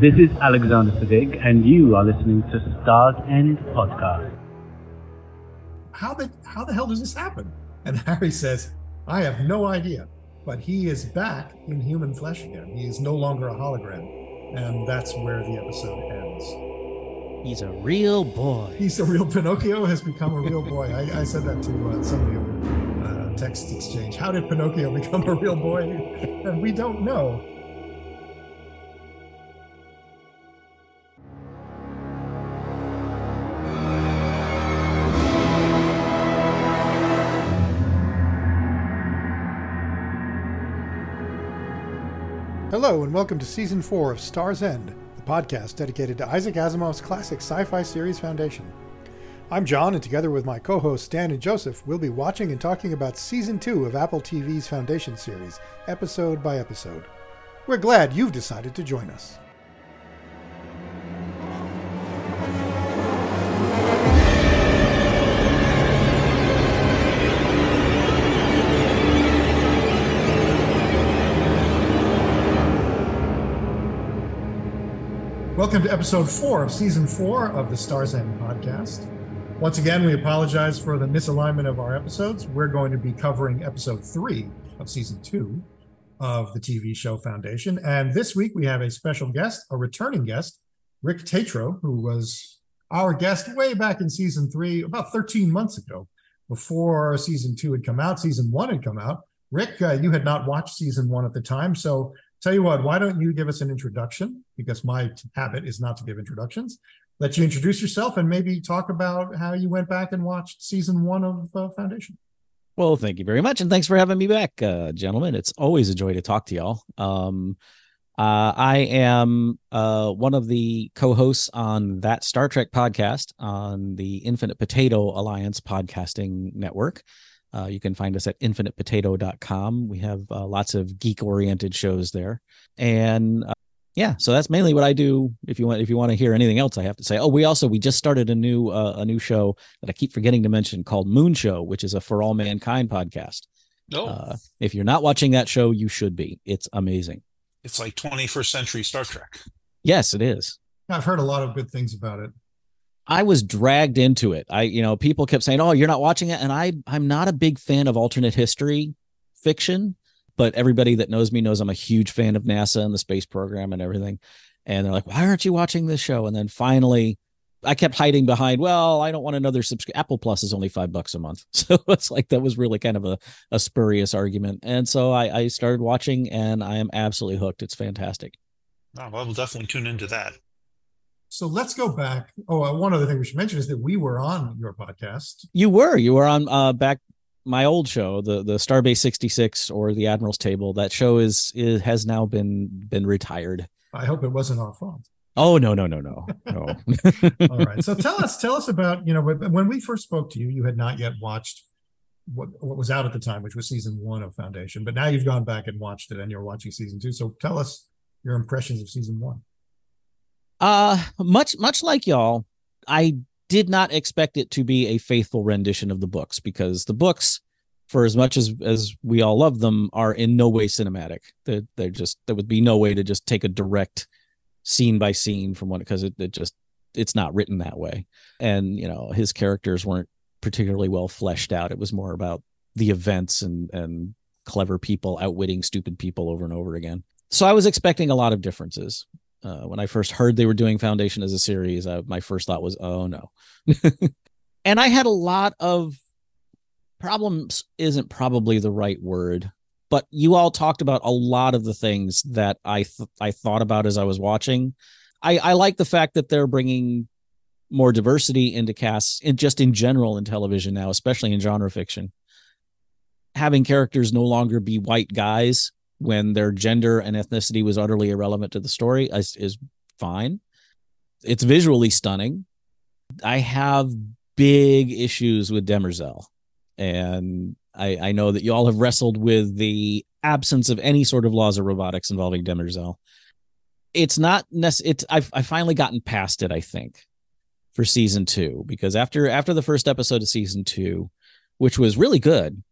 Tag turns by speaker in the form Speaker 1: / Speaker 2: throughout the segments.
Speaker 1: This is Alexander Siddig, and you are listening to Stars End Podcast.
Speaker 2: How the how the hell does this happen? And Hari says, I have no idea. But he is back in human flesh again. He is no longer a hologram. And that's where the episode ends.
Speaker 3: He's a real boy.
Speaker 2: He's a real Pinocchio has become a real boy. I, I said that to uh, somebody over uh, text exchange. How did Pinocchio become a real boy? And we don't know. Hello, and welcome to Season 4 of Star's End, the podcast dedicated to Isaac Asimov's classic sci fi series Foundation. I'm John, and together with my co hosts Stan and Joseph, we'll be watching and talking about Season 2 of Apple TV's Foundation series, episode by episode. We're glad you've decided to join us. Welcome to episode four of season four of the Stars End podcast. Once again, we apologize for the misalignment of our episodes. We're going to be covering episode three of season two of the TV show Foundation. And this week we have a special guest, a returning guest, Rick Tetrault, who was our guest way back in season three, about 13 months ago, before season two had come out. Season one had come out. Rick, uh, you had not watched season one at the time. So Tell you what, why don't you give us an introduction? Because my habit is not to give introductions. Let you introduce yourself and maybe talk about how you went back and watched season one of uh, Foundation.
Speaker 3: Well, thank you very much, and thanks for having me back, uh, gentlemen. It's always a joy to talk to y'all. Um, uh, I am uh, one of the co-hosts on that Star Trek podcast on the Infinite Potato Alliance podcasting network. Uh, you can find us at infinitepotato.com. We have uh, lots of geek oriented shows there. And uh, yeah, so that's mainly what I do. If you want, if you want to hear anything else, I have to say. Oh, we also we just started a new uh, a new show that I keep forgetting to mention called Moon Show, which is a For All Mankind podcast.
Speaker 4: No, oh.
Speaker 3: if you're not watching that show, you should be. It's amazing.
Speaker 4: It's like 21st century Star Trek.
Speaker 3: Yes, it is.
Speaker 2: I've heard a lot of good things about it.
Speaker 3: I was dragged into it. I, you know, people kept saying, "Oh, you're not watching it," and I, I'm not a big fan of alternate history fiction, but everybody that knows me knows I'm a huge fan of NASA and the space program and everything. And they're like, "Why aren't you watching this show?" And then finally, I kept hiding behind, "Well, I don't want another subscription. Apple Plus is only five bucks a month," so it's like that was really kind of a, a spurious argument. And so I, I started watching, and I am absolutely hooked. It's fantastic.
Speaker 4: Oh, well, we'll definitely tune into that.
Speaker 2: So let's go back. Oh, uh, one other thing we should mention is that we were on your podcast.
Speaker 3: You were. You were on uh, back my old show, the the Starbase 66 or the Admiral's Table. That show is, is has now been been retired.
Speaker 2: I hope it wasn't our fault.
Speaker 3: Oh no no no no no.
Speaker 2: All right. So tell us tell us about you know when we first spoke to you, you had not yet watched what what was out at the time, which was season one of Foundation. But now you've gone back and watched it, and you're watching season two. So tell us your impressions of season one.
Speaker 3: Uh much much like y'all, I did not expect it to be a faithful rendition of the books because the books for as much as as we all love them are in no way cinematic. They're, they're just there would be no way to just take a direct scene by scene from one because it, it just it's not written that way. And you know his characters weren't particularly well fleshed out. It was more about the events and and clever people outwitting stupid people over and over again. So i was expecting a lot of differences uh, when I first heard they were doing Foundation as a series, I, my first thought was, oh no. and I had a lot of problems, isn't probably the right word, but you all talked about a lot of the things that I th- I thought about as I was watching. I, I like the fact that they're bringing more diversity into casts and just in general in television now, especially in genre fiction. Having characters no longer be white guys when their gender and ethnicity was utterly irrelevant to the story is, is fine. It's visually stunning. I have big issues with Demerzel. And I, I know that you all have wrestled with the absence of any sort of laws of robotics involving Demerzel. It's not necessary. It's I've I finally gotten past it, I think, for season two, because after after the first episode of season two, which was really good,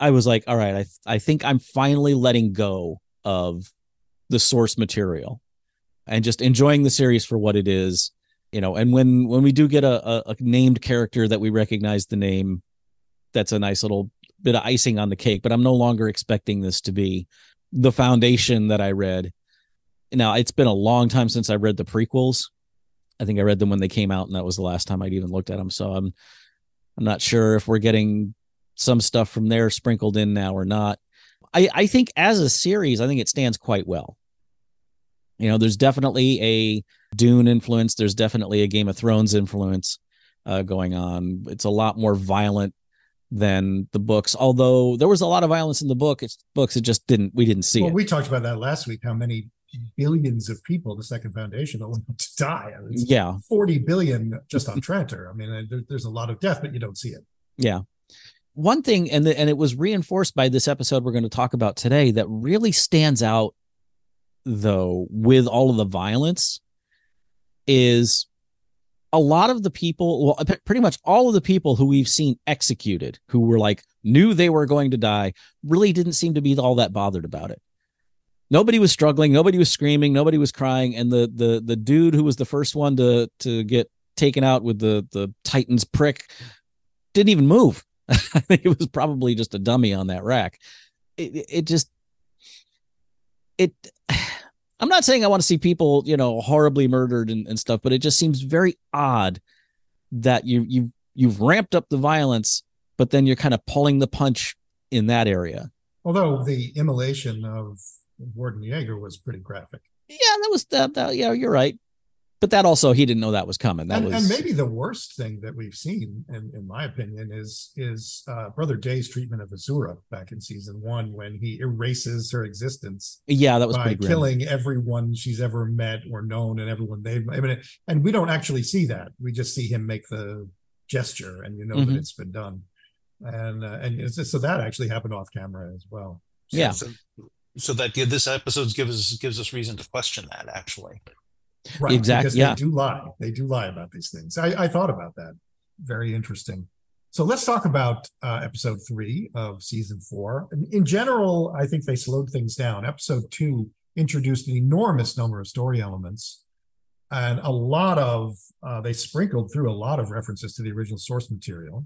Speaker 3: I was like, all right, I th- I think I'm finally letting go of the source material. and just enjoying the series for what it is. You know, and when when we do get a, a, a named character that we recognize the name, that's a nice little bit of icing on the cake. But I'm no longer expecting this to be the foundation that I read. Now it's been a long time since I read the prequels. I think I read them when they came out, and that was the last time I'd even looked at them. So I'm I'm not sure if we're getting some stuff from there sprinkled in now or not. I, I think as a series, I think it stands quite well. You know, there's definitely a Dune influence. There's definitely a Game of Thrones influence uh, going on. It's a lot more violent than the books, although there was a lot of violence in the book. It's books. It just didn't. We didn't see
Speaker 2: well,
Speaker 3: it.
Speaker 2: we talked about that last week. How many billions of people the Second Foundation allowed to die? I mean, it's
Speaker 3: yeah,
Speaker 2: forty billion just on Trantor. I mean, there, there's a lot of death, but you don't see it.
Speaker 3: yeah. One thing, and the, and it was reinforced by this episode we're going to talk about today, that really stands out, though, with all of the violence, is a lot of the people, well, pretty much all of the people who we've seen executed, who were like knew they were going to die, really didn't seem to be all that bothered about it. Nobody was struggling, nobody was screaming, nobody was crying, and the the the dude who was the first one to to get taken out with the the Titan's prick didn't even move. I think it was probably just a dummy on that rack. It, it just it I'm not saying I want to see people, you know, horribly murdered and, and stuff, but it just seems very odd that you you you've ramped up the violence, but then you're kind of pulling the punch in that area.
Speaker 2: Although the immolation of Warden Yeager was pretty graphic.
Speaker 3: Yeah, that was that, that yeah, you're right. But that also he didn't know that was coming. That
Speaker 2: and,
Speaker 3: was
Speaker 2: and maybe the worst thing that we've seen, in, in my opinion, is is uh, Brother Day's treatment of Azura back in season one when he erases her existence
Speaker 3: yeah, that was
Speaker 2: by
Speaker 3: pretty grim.
Speaker 2: killing everyone she's ever met or known and everyone they've. I mean, and we don't actually see that. We just see him make the gesture, and you know
Speaker 3: Mhm.
Speaker 2: that it's been done. And uh, and it's, so that actually happened off camera as well.
Speaker 3: Yeah.
Speaker 4: So, so that yeah, this episode gives us gives us reason to question that actually.
Speaker 2: Right.
Speaker 3: Exactly.
Speaker 2: Because
Speaker 3: yeah.
Speaker 2: they do lie. They do lie about these things. I, I thought about that. Very interesting. So let's talk about uh, episode three of season four. In, in general, I think they slowed things down. Episode two introduced an enormous number of story elements and a lot of, uh, they sprinkled through a lot of references to the original source material.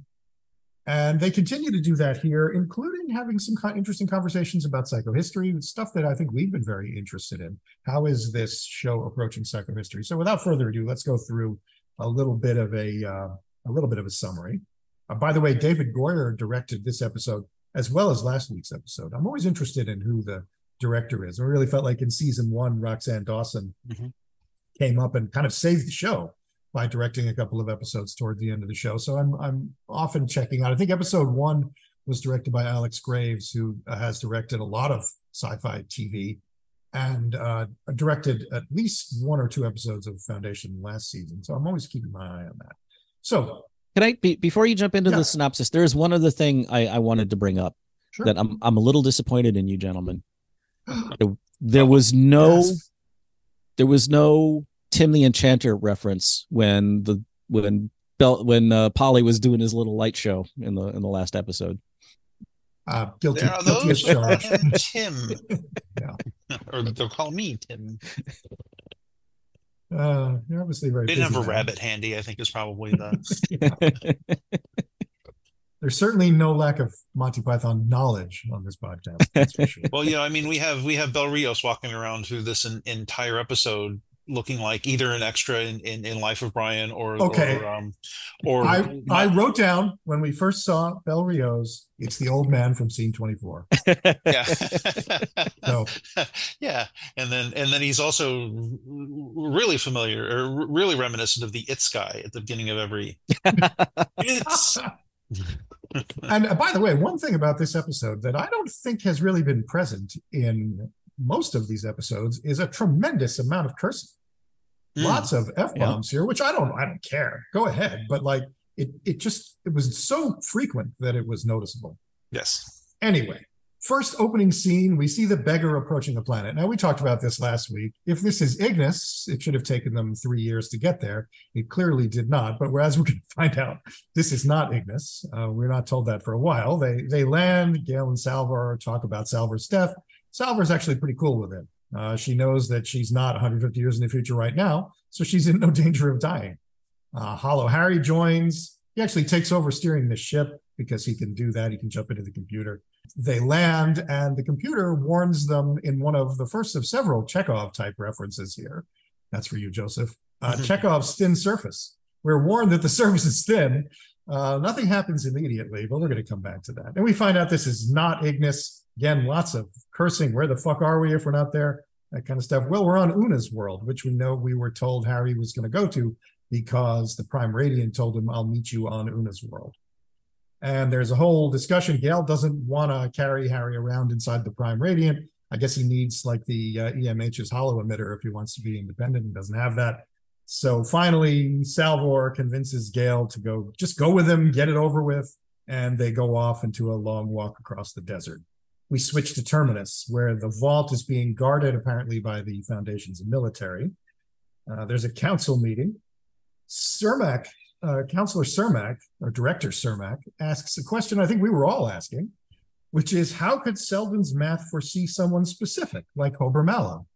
Speaker 2: And they continue to do that here, including having some interesting conversations about psychohistory, stuff that I think we've been very interested in. How is this show approaching psychohistory? So, without further ado, let's go through a little bit of a uh, a little bit of a summary. Uh, by the way, David Goyer directed this episode as well as last week's episode. I'm always interested in who the director is. I really felt like in season one, Roxann Dawson
Speaker 4: Mhm.
Speaker 2: came up and kind of saved the show by directing a couple of episodes toward the end of the show. So I'm I'm often checking out. I think episode one was directed by Alex Graves, who uh, has directed a lot of sci-fi TV and uh, directed at least one or two episodes of Foundation last season. So I'm always keeping my eye on that. So
Speaker 3: Can I be, before you jump into
Speaker 2: Yeah.
Speaker 3: the synopsis? There is one other thing I, I wanted to bring up
Speaker 2: sure.
Speaker 3: that I'm I'm a little disappointed in you, gentlemen. There was no
Speaker 2: Yes.
Speaker 3: there was no Tim the Enchanter reference when the when Bel, when uh, Polly was doing his little light show in the in the last episode.
Speaker 2: Uh, guilty,
Speaker 4: There are
Speaker 2: guilty as
Speaker 4: those
Speaker 2: charged.
Speaker 4: Tim.
Speaker 2: Yeah.
Speaker 4: or they'll call me Tim.
Speaker 2: Uh, you're obviously very.
Speaker 4: They didn't have a
Speaker 2: man.
Speaker 4: rabbit handy, I think is probably the
Speaker 2: There's certainly no lack of Monty Python knowledge on this podcast. That's for sure.
Speaker 4: well, yeah, I mean we have we have Bel Riose walking around through this en- entire episode looking like either an extra in, in, in Life of Brian or
Speaker 2: Okay.
Speaker 4: or um or
Speaker 2: I, I wrote down when we first saw Bel Riose, it's the old man from scene 24.
Speaker 4: yeah
Speaker 2: So
Speaker 4: yeah and then and then he's also really familiar or really reminiscent of the it's guy at the beginning of every it's
Speaker 2: and uh, by the way, one thing about this episode that I don't think has really been present in most of these episodes is a tremendous amount of cursing.
Speaker 4: Mm.
Speaker 2: Lots of f bombs here, which I don't I don't care. Go ahead, but like it it just it was so frequent that it was noticeable.
Speaker 4: yes
Speaker 2: Anyway, first opening scene, we see the beggar approaching the planet. Now, we talked about this last week. If this is Ignis, it should have taken them three years to get there. It clearly did not. But whereas we're going to find out, this is not Ignis. Uh, we're not told that for a while. They they land. Gail and Salvor talk about Salvor's death. Salvor's actually pretty cool with it. Uh, she knows that she's not 150 years in the future right now, so she's in no danger of dying. Uh, Holo Hari joins. He actually takes over steering the ship because he can do that. He can jump into the computer. They land, and the computer warns them in one of the first of several Chekhov type references here. That's for you, Joseph. Uh, mm-hmm. Chekhov's thin surface. We're warned that the surface is thin. Uh, nothing happens immediately, but we're going to come back to that. And we find out this is not Ignis. Again, lots of cursing. Where the fuck are we if we're not there? That kind of stuff. Well, we're on Una's world, which we know we were told Hari was going to go to because the Prime Radiant told him, I'll meet you on Una's world. And there's a whole discussion. Gaal doesn't want to carry Hari around inside the Prime Radiant. I guess he needs like the uh, EMH's holo emitter if he wants to be independent and doesn't have that. So finally, Salvor convinces Gaal to go, just go with him, get it over with. And they go off into a long walk across the desert. We switch to Terminus, where the vault is being guarded apparently by the Foundation's military. Uh, there's a council meeting. Sermak uh, Counselor Sermak, or Director Sermak, asks a question I think we were all asking, which is how could Seldon's math foresee someone specific like Hober Mallow?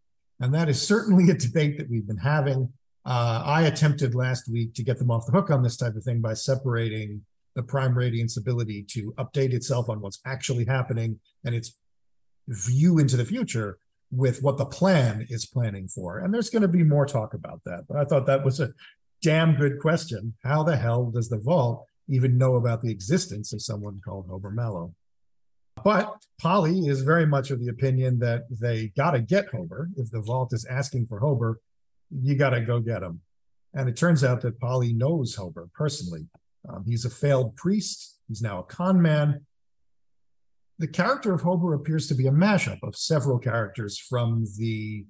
Speaker 2: And that is certainly a debate that we've been having. Uh, I attempted last week to get them off the hook on this type of thing by separating the Prime radiance ability to update itself on what's actually happening and its view into the future with what the plan is planning for. And there's going to be more talk about that. But I thought that was a damn good question. How the hell does the vault even know about the existence of someone called Mallow? But Polly is very much of the opinion that they got to get Hober. If the vault is asking for Hober, you got to go get him. And it turns out that Polly knows Hober personally. Um, he's a failed priest. He's now a con man. The character of Hober appears to be a mashup of several characters from the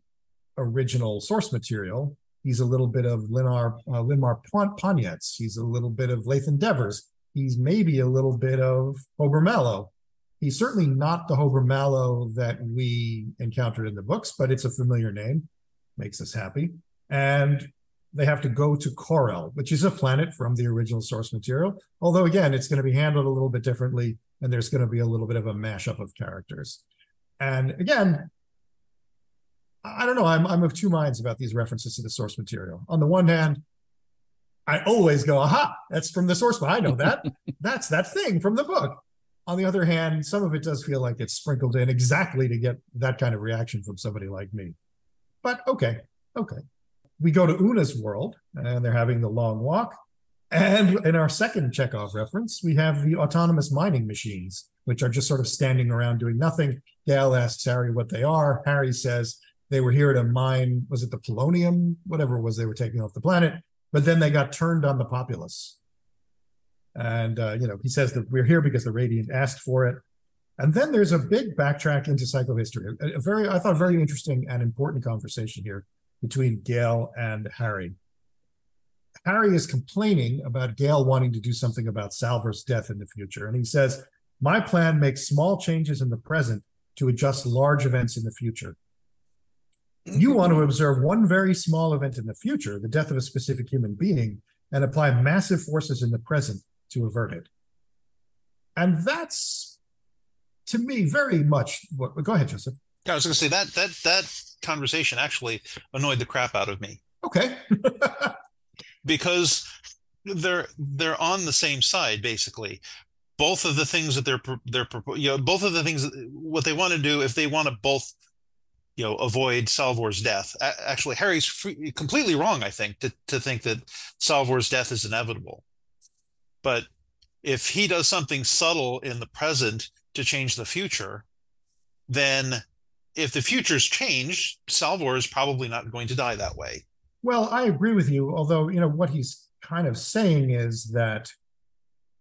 Speaker 2: original source material, He's a little bit of Linar, uh, Limmar Ponyets. He's a little bit of Lathan Devers. He's maybe a little bit of Hober Mallow. He's certainly not the Hober Mallow that we encountered in the books, but it's a familiar name. Makes us happy. And they have to go to Korell, which is a planet from the original source material. Although, again, it's going to be handled a little bit differently, and there's going to be a little bit of a mashup of characters. And again, I don't know. I'm I'm of two minds about these references to the source material. On the one hand, I always go, aha, that's from the source, but I know that. that's that thing from the book. On the other hand, some of it does feel like it's sprinkled in exactly to get that kind of reaction from somebody like me. But okay, okay. We go to Una's world, and they're having the long walk. And in our second Chekhov reference, we have the autonomous mining machines, which are just sort of standing around doing nothing. Gaal asks Hari what they are. Hari says, they were here to mine, was it the polonium, whatever it was they were taking off the planet, but then they got turned on the populace. And, uh, you know, he says that we're here because the Radiant asked for it. And then there's a big backtrack into psychohistory, a very, I thought, very interesting and important conversation here between Gaal and Hari. Hari is complaining about Gaal wanting to do something about Salvor's death in the future. And he says, My plan makes small changes in the present to adjust large events in the future. You want to observe one very small event in the future, the death of a specific human being, and apply massive forces in the present to avert it. And that's, to me, very much what. Go ahead, Joseph.
Speaker 4: Yeah, I was going to say that that that conversation actually annoyed the crap out of me.
Speaker 2: Okay.
Speaker 4: because they're they're on the same side basically both of the things that they're they're you know both of the things what they want to do if they want to both you know avoid Salvor's death. Actually, Hari's free, completely wrong. I think to to think that Salvor's death is inevitable. But if he does something subtle in the present to change the future, then if the future's changed, Salvor is probably not going to die that way.
Speaker 2: Well, I agree with you. Although you know what he's kind of saying is that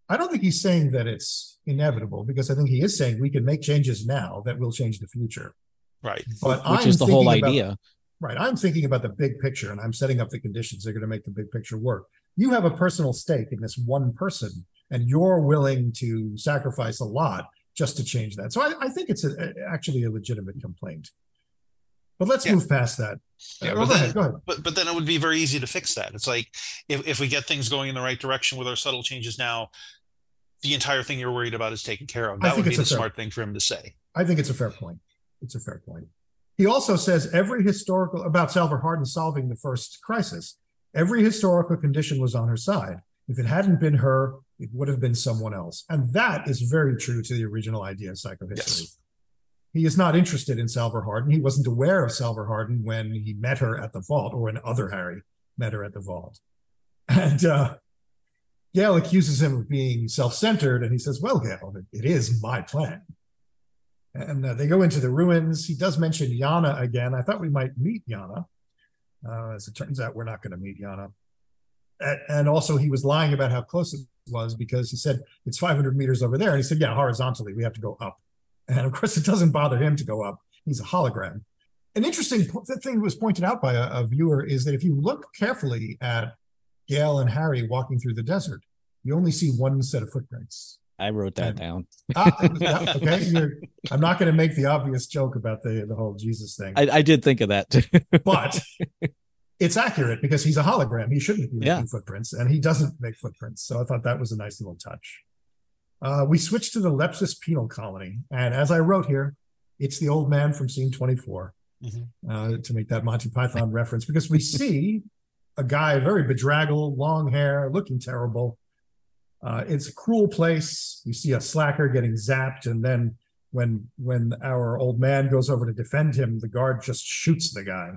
Speaker 2: I don't think he's saying that it's inevitable because I think he is saying we can make changes now that will change the future.
Speaker 4: Right.
Speaker 3: But which I'm is the whole idea.
Speaker 2: About, right. I'm thinking about the big picture and I'm setting up the conditions that are going to make the big picture work. You have a personal stake in this one person and you're willing to sacrifice a lot just to change that. So I, I think it's a, actually a legitimate complaint. But let's yeah. move past that.
Speaker 4: Yeah, uh, but, then, ahead, but but then it would be very easy to fix that. It's like if, if we get things going in the right direction with our subtle changes now, the entire thing you're worried about is taken care of. That would be the fair, smart thing for him to say.
Speaker 2: I think it's a fair point. It's a fair point. He also says every historical about Salvor Hardin solving the first crisis. Every historical condition was on her side. If it hadn't been her, it would have been someone else. And that is very true to the original idea of psychohistory.
Speaker 4: Yes.
Speaker 2: He is not interested in Salvor Hardin. He wasn't aware of Salvor Hardin when he met her at the vault or when other Hari met her at the vault. And uh, Gaal accuses him of being self centered. And he says, Well, Gaal, it is my plan. And uh, they go into the ruins. He does mention Yana again. I thought we might meet Yana. Uh, as it turns out, we're not going to meet Yana. And, and also, he was lying about how close it was because he said it's 500 meters over there. And he said, Yeah, horizontally, we have to go up. And of course, it doesn't bother him to go up. He's a hologram. An interesting thing that was pointed out by a, a viewer is that if you look carefully at Gaal and Hari walking through the desert, you only see one set of footprints.
Speaker 3: I wrote that
Speaker 2: And-
Speaker 3: down.
Speaker 2: Ah, yeah, okay, You're, I'm not going to make the obvious joke about the the whole Jesus thing,
Speaker 3: I, I did think of that too.
Speaker 2: but it's accurate because he's a hologram. He shouldn't be making
Speaker 3: Yeah.
Speaker 2: footprints, and he doesn't make footprints. So I thought that was a nice little touch. Uh, we switched to the Lepsis penal colony, and as I wrote here, it's the old man from scene 24
Speaker 4: Mhm.
Speaker 2: uh, to make that Monty Python reference because we see a guy very bedraggled, long hair, looking terrible. Uh, it's a cruel place. We see a slacker getting zapped, and then when when our old man goes over to defend him, the guard just shoots the guy.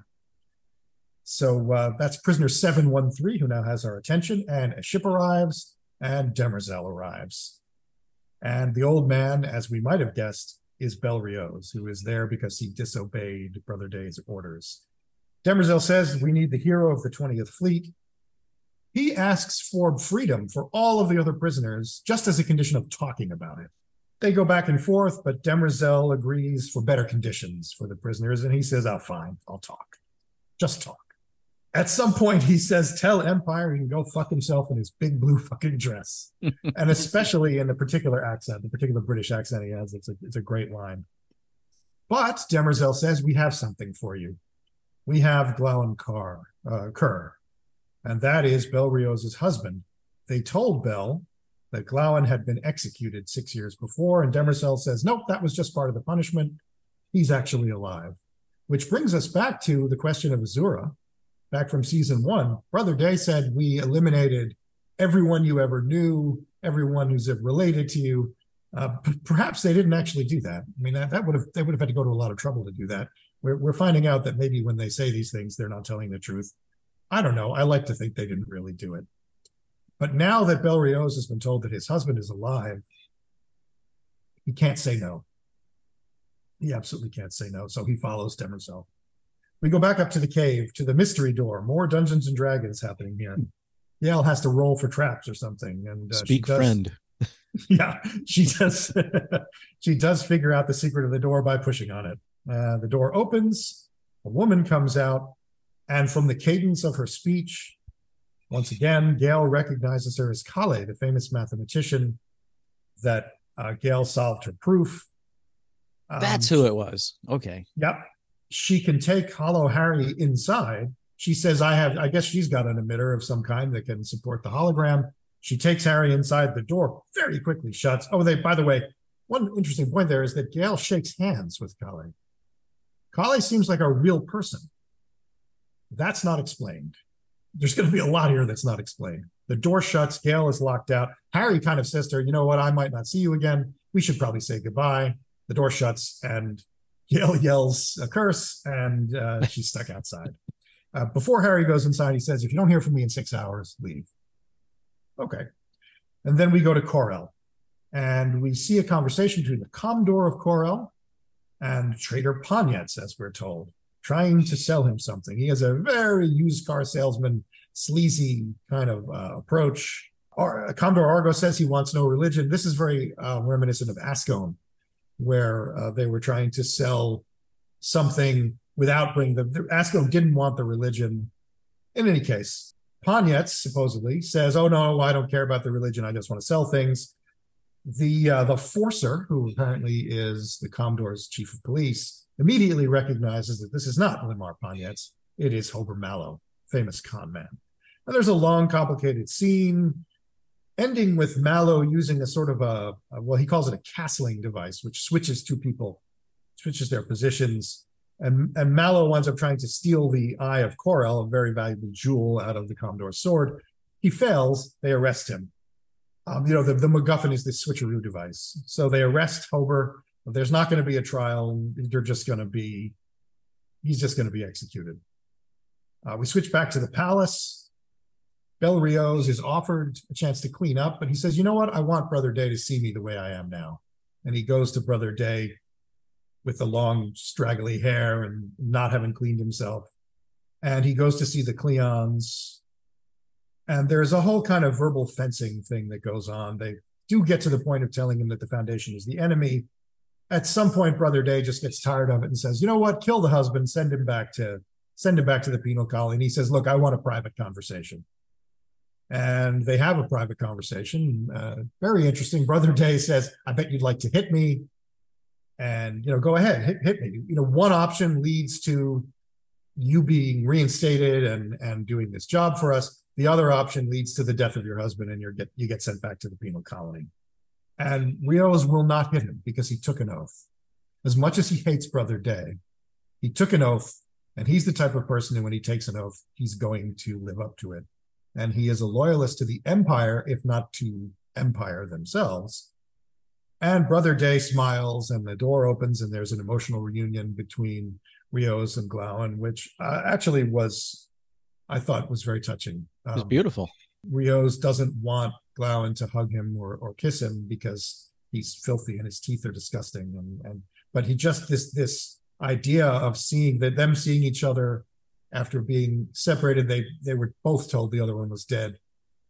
Speaker 2: So uh, that's prisoner 713 who now has our attention, and a ship arrives, and Demerzel arrives. And the old man, as we might have guessed, is Belriose, who is there because he disobeyed Brother Day's orders. Demerzel says, We need the hero of the 20th Fleet. He asks for freedom for all of the other prisoners, just as a condition of talking about it. They go back and forth, but Demerzel agrees for better conditions for the prisoners, and he says, Oh, fine, I'll talk. Just talk. At some point, he says, Tell Empire he can go fuck himself in his big blue fucking dress. and especially in the particular accent, the particular British accent he has, it's a, it's a great line. But Demerzel says, We have something for you. We have Glawen Carr, uh, Kerr, and that is Belriose's husband. They told Bell that Glawen had been executed six years before, and Demerzel says, Nope, that was just part of the punishment. He's actually alive. Which brings us back to the question of Azura, back from season one. Brother Day said, We eliminated everyone you ever knew, everyone who's related to you. Uh, p- perhaps they didn't actually do that. I mean, that, that would have they would have had to go to a lot of trouble to do that. We're, we're finding out that maybe when they say these things, they're not telling the truth. I don't know. I like to think they didn't really do it. But now that Belriose has been told that his husband is alive, he can't say no. He absolutely can't say no. So he follows Demerzel. We go back up to the cave, to the mystery door. More Dungeons and Dragons happening here. Yale has to roll for traps or something. And uh,
Speaker 3: Speak
Speaker 2: does-
Speaker 3: friend.
Speaker 2: yeah, she does. she does figure out the secret of the door by pushing on it. Uh, the door opens. A woman comes out, and from the cadence of her speech, once again, Gaal recognizes her as Kalle, the famous mathematician that uh, Gaal solved her proof. Um,
Speaker 3: That's who it was. Okay.
Speaker 2: Yep. She can take Holo Hari inside. She says, I have, I guess she's got an emitter of some kind that can support the hologram. She takes Hari inside the door, very quickly shuts. Oh, they, by the way, one interesting point there is that Gaal shakes hands with Kalle. Kalle seems like a real person. That's not explained. There's going to be a lot here that's not explained. The door shuts. Gaal is locked out. Hari kind of says to her, You know what? I might not see you again. We should probably say goodbye. The door shuts, and Gaal yells a curse, and uh, she's stuck outside. Uh, before Hari goes inside, he says, If you don't hear from me in six hours, leave. Okay. And then we go to Korell, and we see a conversation between the Commodore of Korell and Trader Ponyets, as we're told, trying to sell him something. He has a very used car salesman, sleazy kind of uh, approach. Ar- Commodore Argo says he wants no religion. This is very uh, reminiscent of Askone, where uh, they were trying to sell something without bringing the, Askone didn't want the religion. In any case, Ponyets supposedly says, "Oh no, I don't care about the religion. I just want to sell things." The uh, the Forcer, who apparently is the Commodore's chief of police, immediately recognizes that this is not Limmar Ponyets. It is Hober Mallow, famous con man. And there's a long, complicated scene ending with Mallow using a sort of a, a well, he calls it a castling device, which switches two people, switches their positions. And, and Mallow winds up trying to steal the eye of Korell, a very valuable jewel out of the Commodore's sword. He fails. They arrest him. Um, you know, the, the MacGuffin is this switcheroo device. So they arrest Hober. There's not going to be a trial. They're just going to be, he's just going to be executed. Uh, we switch back to the palace. Bel Riose is offered a chance to clean up, but he says, you know what? I want Brother Day to see me the way I am now. And he goes to Brother Day with the long, straggly hair and not having cleaned himself. And he goes to see the Cleons. And there's a whole kind of verbal fencing thing that goes on. They do get to the point of telling him that the Foundation is the enemy. At some point, Brother Day just gets tired of it and says, you know what? Kill the husband, send him back to send him back to the penal colony. And he says, look, I want a private conversation. And they have a private conversation. Uh, very interesting. Brother Day says, I bet you'd like to hit me. And you know go ahead hit, hit me. You know one option leads to you being reinstated and and doing this job for us. The other option leads to the death of your husband and you get you get sent back to the penal colony. And rios will not hit him because he took an oath. As much as he hates brother day he took an oath and he's the type of person who when he takes an oath he's going to live up to it and he is a loyalist to the empire if not to empire themselves and Brother Day smiles, and the door opens, and there's an emotional reunion between Riose and Glau, which uh, actually was, I thought, was very touching.
Speaker 3: Um, it was beautiful.
Speaker 2: Riose doesn't want Glau to hug him or, or kiss him because he's filthy and his teeth are disgusting. And, and but he just this this idea of seeing that them seeing each other after being separated, they they were both told the other one was dead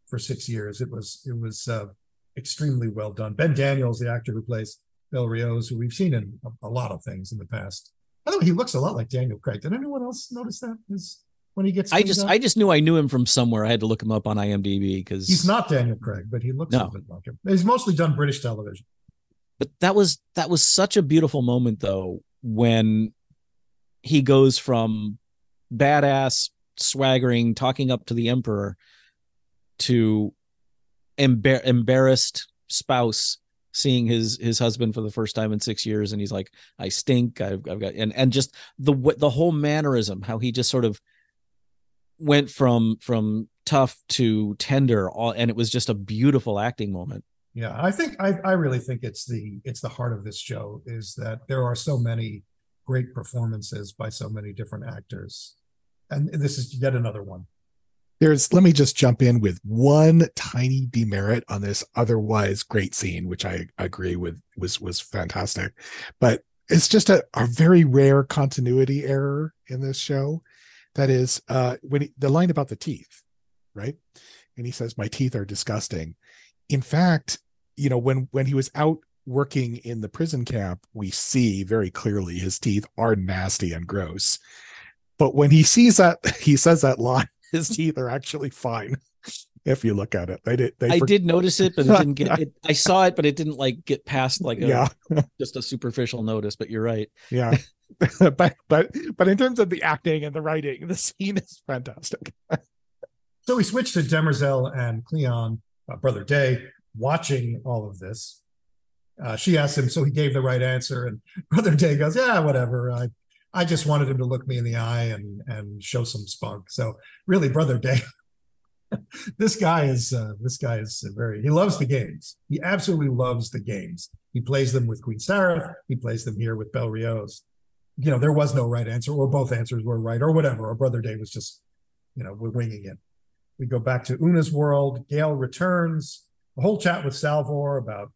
Speaker 2: for six years. It was it was uh, extremely well done. Ben Daniels, the actor who plays Bel Riose, who we've seen in a, a, lot of things in the past. By the way, he looks a lot like Daniel Craig. Did anyone else notice that? Is when he gets
Speaker 3: I just I just knew I knew him from somewhere. I had to look him up on IMDb because
Speaker 2: he's not Daniel Craig, but he looks no. a bit like him. He's mostly done British television.
Speaker 3: But that was that was such a beautiful moment though when he goes from badass swaggering talking up to the emperor to embar- embarrassed spouse seeing his his husband for the first time in six years and he's like i stink. I've, I've got and and just the the whole mannerism how he just sort of went from from tough to tender all and it was just a beautiful acting moment.
Speaker 2: Yeah i think i i really think it's the it's the heart of this show is that there are so many great performances by so many different actors and this is yet another one.
Speaker 5: There's let me just jump in with one tiny demerit on this otherwise great scene which i agree with was was fantastic. But it's just a, a very rare continuity error in this show. That is uh when he, the line about the teeth right? And he says my teeth are disgusting. In fact you know when when he was out working in the prison camp we see very clearly his teeth are nasty and gross but when he sees that he says that line his teeth are actually fine if you look at it. They did. They
Speaker 3: I for- did notice it, but it didn't get. It, I saw it, but it didn't like get past like a, yeah. just a superficial notice. But you're right.
Speaker 5: Yeah, but but but in terms of the acting and the writing, the scene is fantastic.
Speaker 2: so we switched to Demerzel and Cleon, uh, brother Day, watching all of this. Uh, she asked him, so he gave the right answer, and brother Day goes, "Yeah, whatever. I I just wanted him to look me in the eye and and show some spunk. So really, brother Dave, this guy is uh, this guy is very he loves the games. He absolutely loves the games. He plays them with Queen Sareth. He plays them here with Bel Riose. You know, there was no right answer, or both answers were right, or whatever. Or brother Dave was just, you know, we're winging it. We go back to Una's world. Gaal returns. A whole chat with Salvor about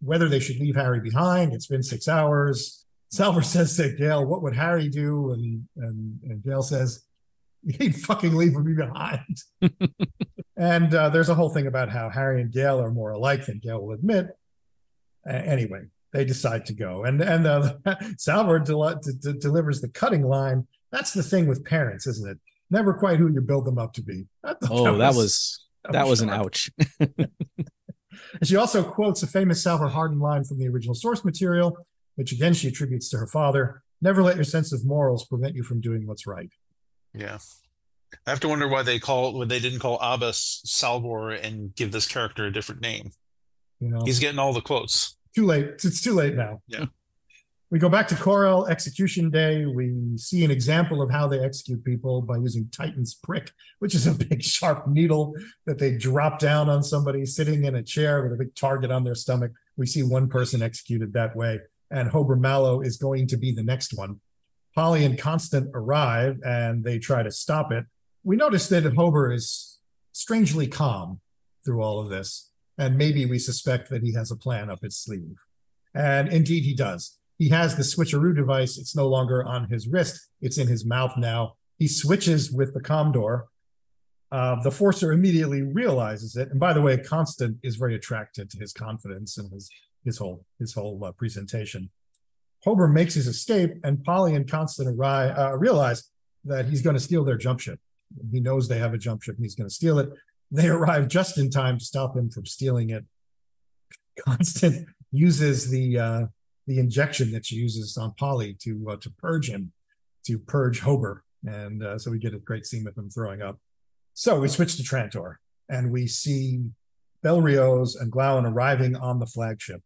Speaker 2: whether they should leave Hari behind. It's been six hours Salvor says to Gaal, "What would Hari do?" And and, and Gaal says, "He'd fucking leave me behind." and uh, there's a whole thing about how Hari and Gaal are more alike than Gaal will admit. Uh, anyway, they decide to go, and and uh, Salvor del- d- d- delivers the cutting line. That's the thing with parents, isn't it? Never quite who you build them up to be.
Speaker 3: Oh, that was that was, that, that was an ouch.
Speaker 2: and she also quotes a famous Salvor Hardin line from the original source material which again she attributes to her father. Never let your sense of morals prevent you from doing what's right.
Speaker 4: Yeah. I have to wonder why they call when they didn't call Abbas Salvor and give this character a different name. You know, he's getting all the quotes.
Speaker 2: Too late. It's too late now.
Speaker 4: Yeah.
Speaker 2: We go back to Korell Execution Day. We see an example of how they execute people by using Titan's prick, which is a big sharp needle that they drop down on somebody sitting in a chair with a big target on their stomach. We see one person executed that way, and Hober Mallow is going to be the next one. Polly and Constant arrive and they try to stop it. We notice that Hober is strangely calm through all of this, and maybe we suspect that he has a plan up his sleeve. And indeed, he does. He has the switcheroo device. It's no longer on his wrist, it's in his mouth now. He switches with the Commodore. Uh, the Forcer immediately realizes it. And by the way, Constant is very attracted to his confidence and his his whole his whole uh, presentation. Hober makes his escape, and Polly and Constant arrive, uh, realize that he's going to steal their jump ship. He knows they have a jump ship, and he's going to steal it. They arrive just in time to stop him from stealing it. Constant uses the uh, the injection that she uses on Polly to uh, to purge him, to purge Hober, and uh, so we get a great scene with him throwing up. So we switch to Trantor, and we see Belriose and Glawen arriving on the flagship.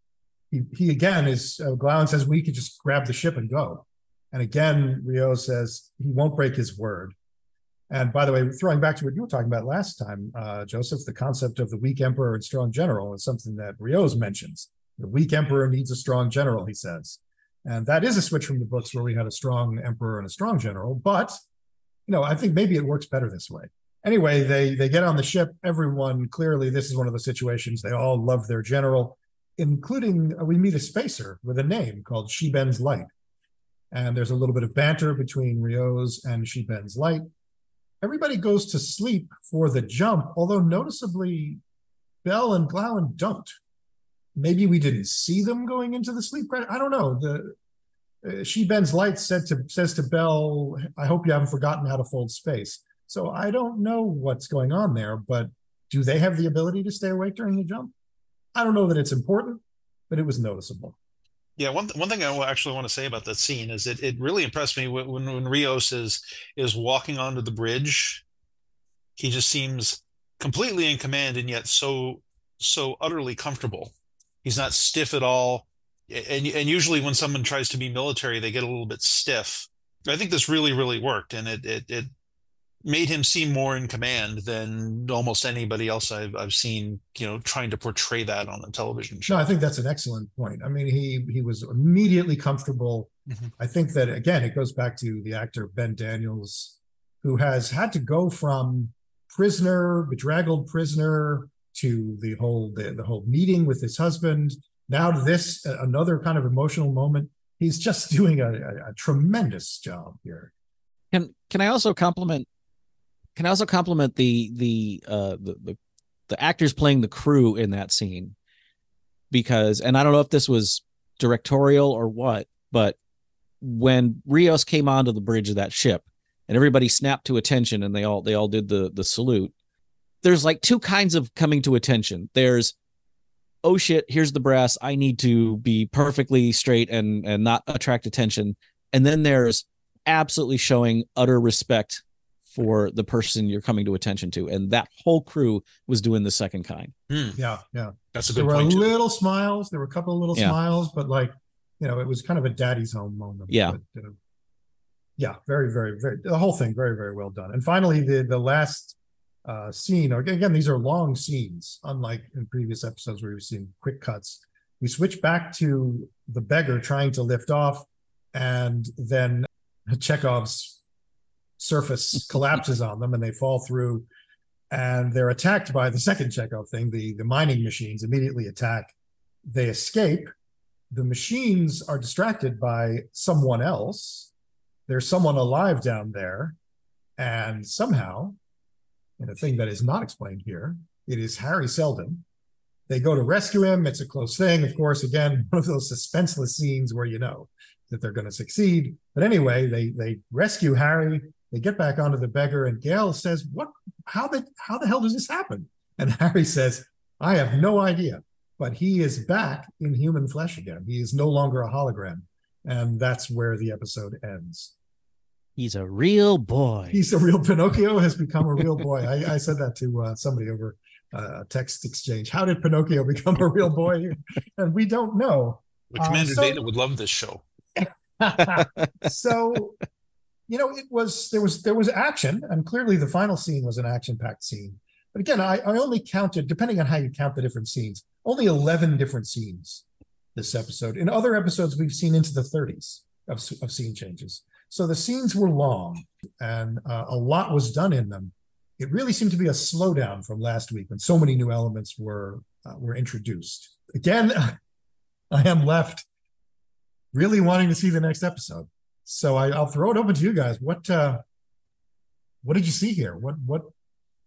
Speaker 2: He, he again is uh, Glawen says we could just grab the ship and go, and again Rio says he won't break his word. And by the way, throwing back to what you were talking about last time, uh, Joseph, the concept of the weak emperor and strong general is something that Riose mentions. The weak emperor needs a strong general, he says. And that is a switch from the books where we had a strong emperor and a strong general. But, you know, I think maybe it works better this way. Anyway, they they get on the ship. Everyone clearly, this is one of the situations they all love their general, including uh, we meet a spacer with a name called She Bends Light. And there's a little bit of banter between Riose and She Bends Light. Everybody goes to sleep for the jump, although noticeably Bell and Glawen don't maybe we didn't see them going into the sleep I don't know. The uh, she bends light said to says to Bell, "I hope you haven't forgotten how to fold space." So I don't know what's going on there, but do they have the ability to stay awake during the jump? I don't know that it's important, but it was noticeable.
Speaker 4: Yeah, one one thing I actually want to say about that scene is it it really impressed me when when Riose is is walking onto the bridge. He just seems completely in command and yet so so utterly comfortable he's not stiff at all. And and usually when someone tries to be military, they get a little bit stiff. I think this really really worked, and it it, it made him seem more in command than almost anybody else I've I've seen. You know, trying to portray that on a television show.
Speaker 2: No, I think that's an excellent point. I mean, he he was immediately comfortable. Mm-hmm. I think that again, it goes back to the actor Ben Daniels, who has had to go from prisoner, bedraggled prisoner, to the whole the, the whole meeting with his husband now to this another kind of emotional moment he's just doing a, a, a tremendous job here
Speaker 3: can can i also compliment can i also compliment the the uh the, the the actors playing the crew in that scene because and i don't know if this was directorial or what but when rios came onto the bridge of that ship and everybody snapped to attention and they all they all did the the salute there's like two kinds of coming to attention. There's oh shit, here's the brass. I need to be perfectly straight and and not attract attention. And then there's absolutely showing utter respect for the person you're coming to attention to. And that whole crew was doing the second kind.
Speaker 2: Hmm. Yeah, yeah.
Speaker 4: That's a good
Speaker 2: there
Speaker 4: point.
Speaker 2: There were little smiles. There were a couple of little yeah. smiles, but like, you know, it was kind of a daddy's home moment.
Speaker 3: Yeah.
Speaker 2: But, uh, yeah, very, very, very the whole thing very, very well done. And finally the the last uh, scene. Again, these are long scenes, unlike in previous episodes where we've seen quick cuts. We switch back to the beggar trying to lift off, and then Chekhov's surface collapses on them and they fall through and they're attacked by the second Chekov thing. The, the mining machines immediately attack. They escape. The machines are distracted by someone else. There's someone alive down there. And somehow and a thing that is not explained here, it is Hari Seldon. They go to rescue him. It's a close thing. Of course, again, one of those suspenseless scenes where you know that they're going to succeed. But anyway, they they rescue Hari. They get back onto the beggar, and Gaal says, "What? How the how the hell does this happen?" And Hari says, "I have no idea." But he is back in human flesh again. He is no longer a hologram, and that's where the episode ends.
Speaker 3: He's a real boy.
Speaker 2: He's a real Pinocchio has become a real boy. I, I said that to uh, somebody over uh, text exchange. How did Pinocchio become a real boy? and we don't know.
Speaker 4: Commander uh, so, Data would love this show.
Speaker 2: so you know it was there was there was action and clearly the final scene was an action packed scene. But again I, I only counted depending on how you count the different scenes only 11 different scenes this episode. In other episodes we've seen into the 30s of, of scene changes. So the scenes were long and uh, a lot was done in them. It really seemed to be a slowdown from last week when so many new elements were uh, were introduced. Again i am left really wanting to see the next episode. So I, will throw it open to you guys. What uh, what did you see here? What what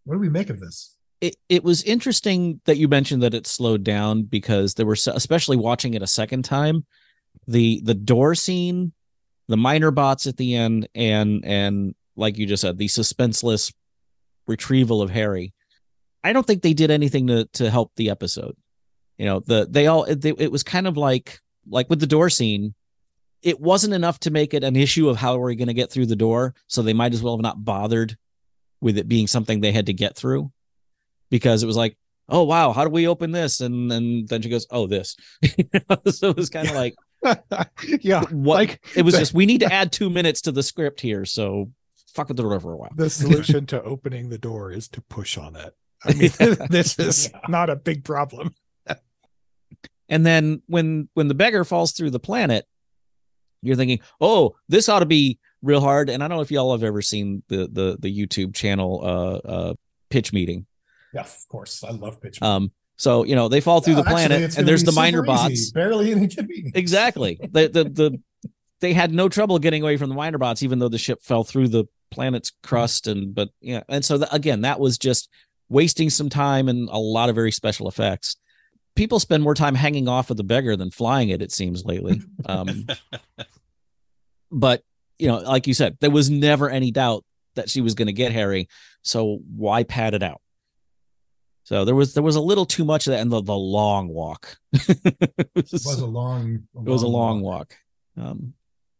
Speaker 2: what do we make of this?
Speaker 3: It it was interesting that you mentioned that it slowed down because there were especially watching it a second time, the the door scene, the miner bots at the end, and and like you just said, the suspenseless retrieval of Hari. I don't think they did anything to to help the episode. You know, the they all it was kind of like like with the door scene, it wasn't enough to make it an issue of how are we going to get through the door. So they might as well have not bothered with it being something they had to get through because it was like, oh wow, how do we open this? And and then she goes, oh this. so it was kind of like,
Speaker 5: yeah,
Speaker 3: what? Like it was just we need to add two minutes to the script here, so fuck with the door for a while.
Speaker 5: The solution to opening the door is to push on it. I mean, this is yeah. not a big problem.
Speaker 3: And then when when the beggar falls through the planet, you're thinking, "Oh, this ought to be real hard." And I don't know if y'all have ever seen the the the YouTube channel uh uh pitch meeting.
Speaker 2: Yeah, of course. I love pitch
Speaker 3: meeting. Um so, you know, they fall through the planet actually, and there's the miner bots.
Speaker 2: Barely any meeting.
Speaker 3: Exactly. the, the the they had no trouble getting away from the miner bots even though the ship fell through the planet's crust and but yeah, and so the, again, that was just wasting some time and a lot of very special effects people spend more time hanging off of the beggar than flying it. It seems lately. Um, but you know, like you said, there was never any doubt that she was going to get Hari. So why pad it out? So there was there was a little too much of that, and the, the long walk.
Speaker 2: it, was, it was a long.
Speaker 3: A it was a long walk. walk. Um,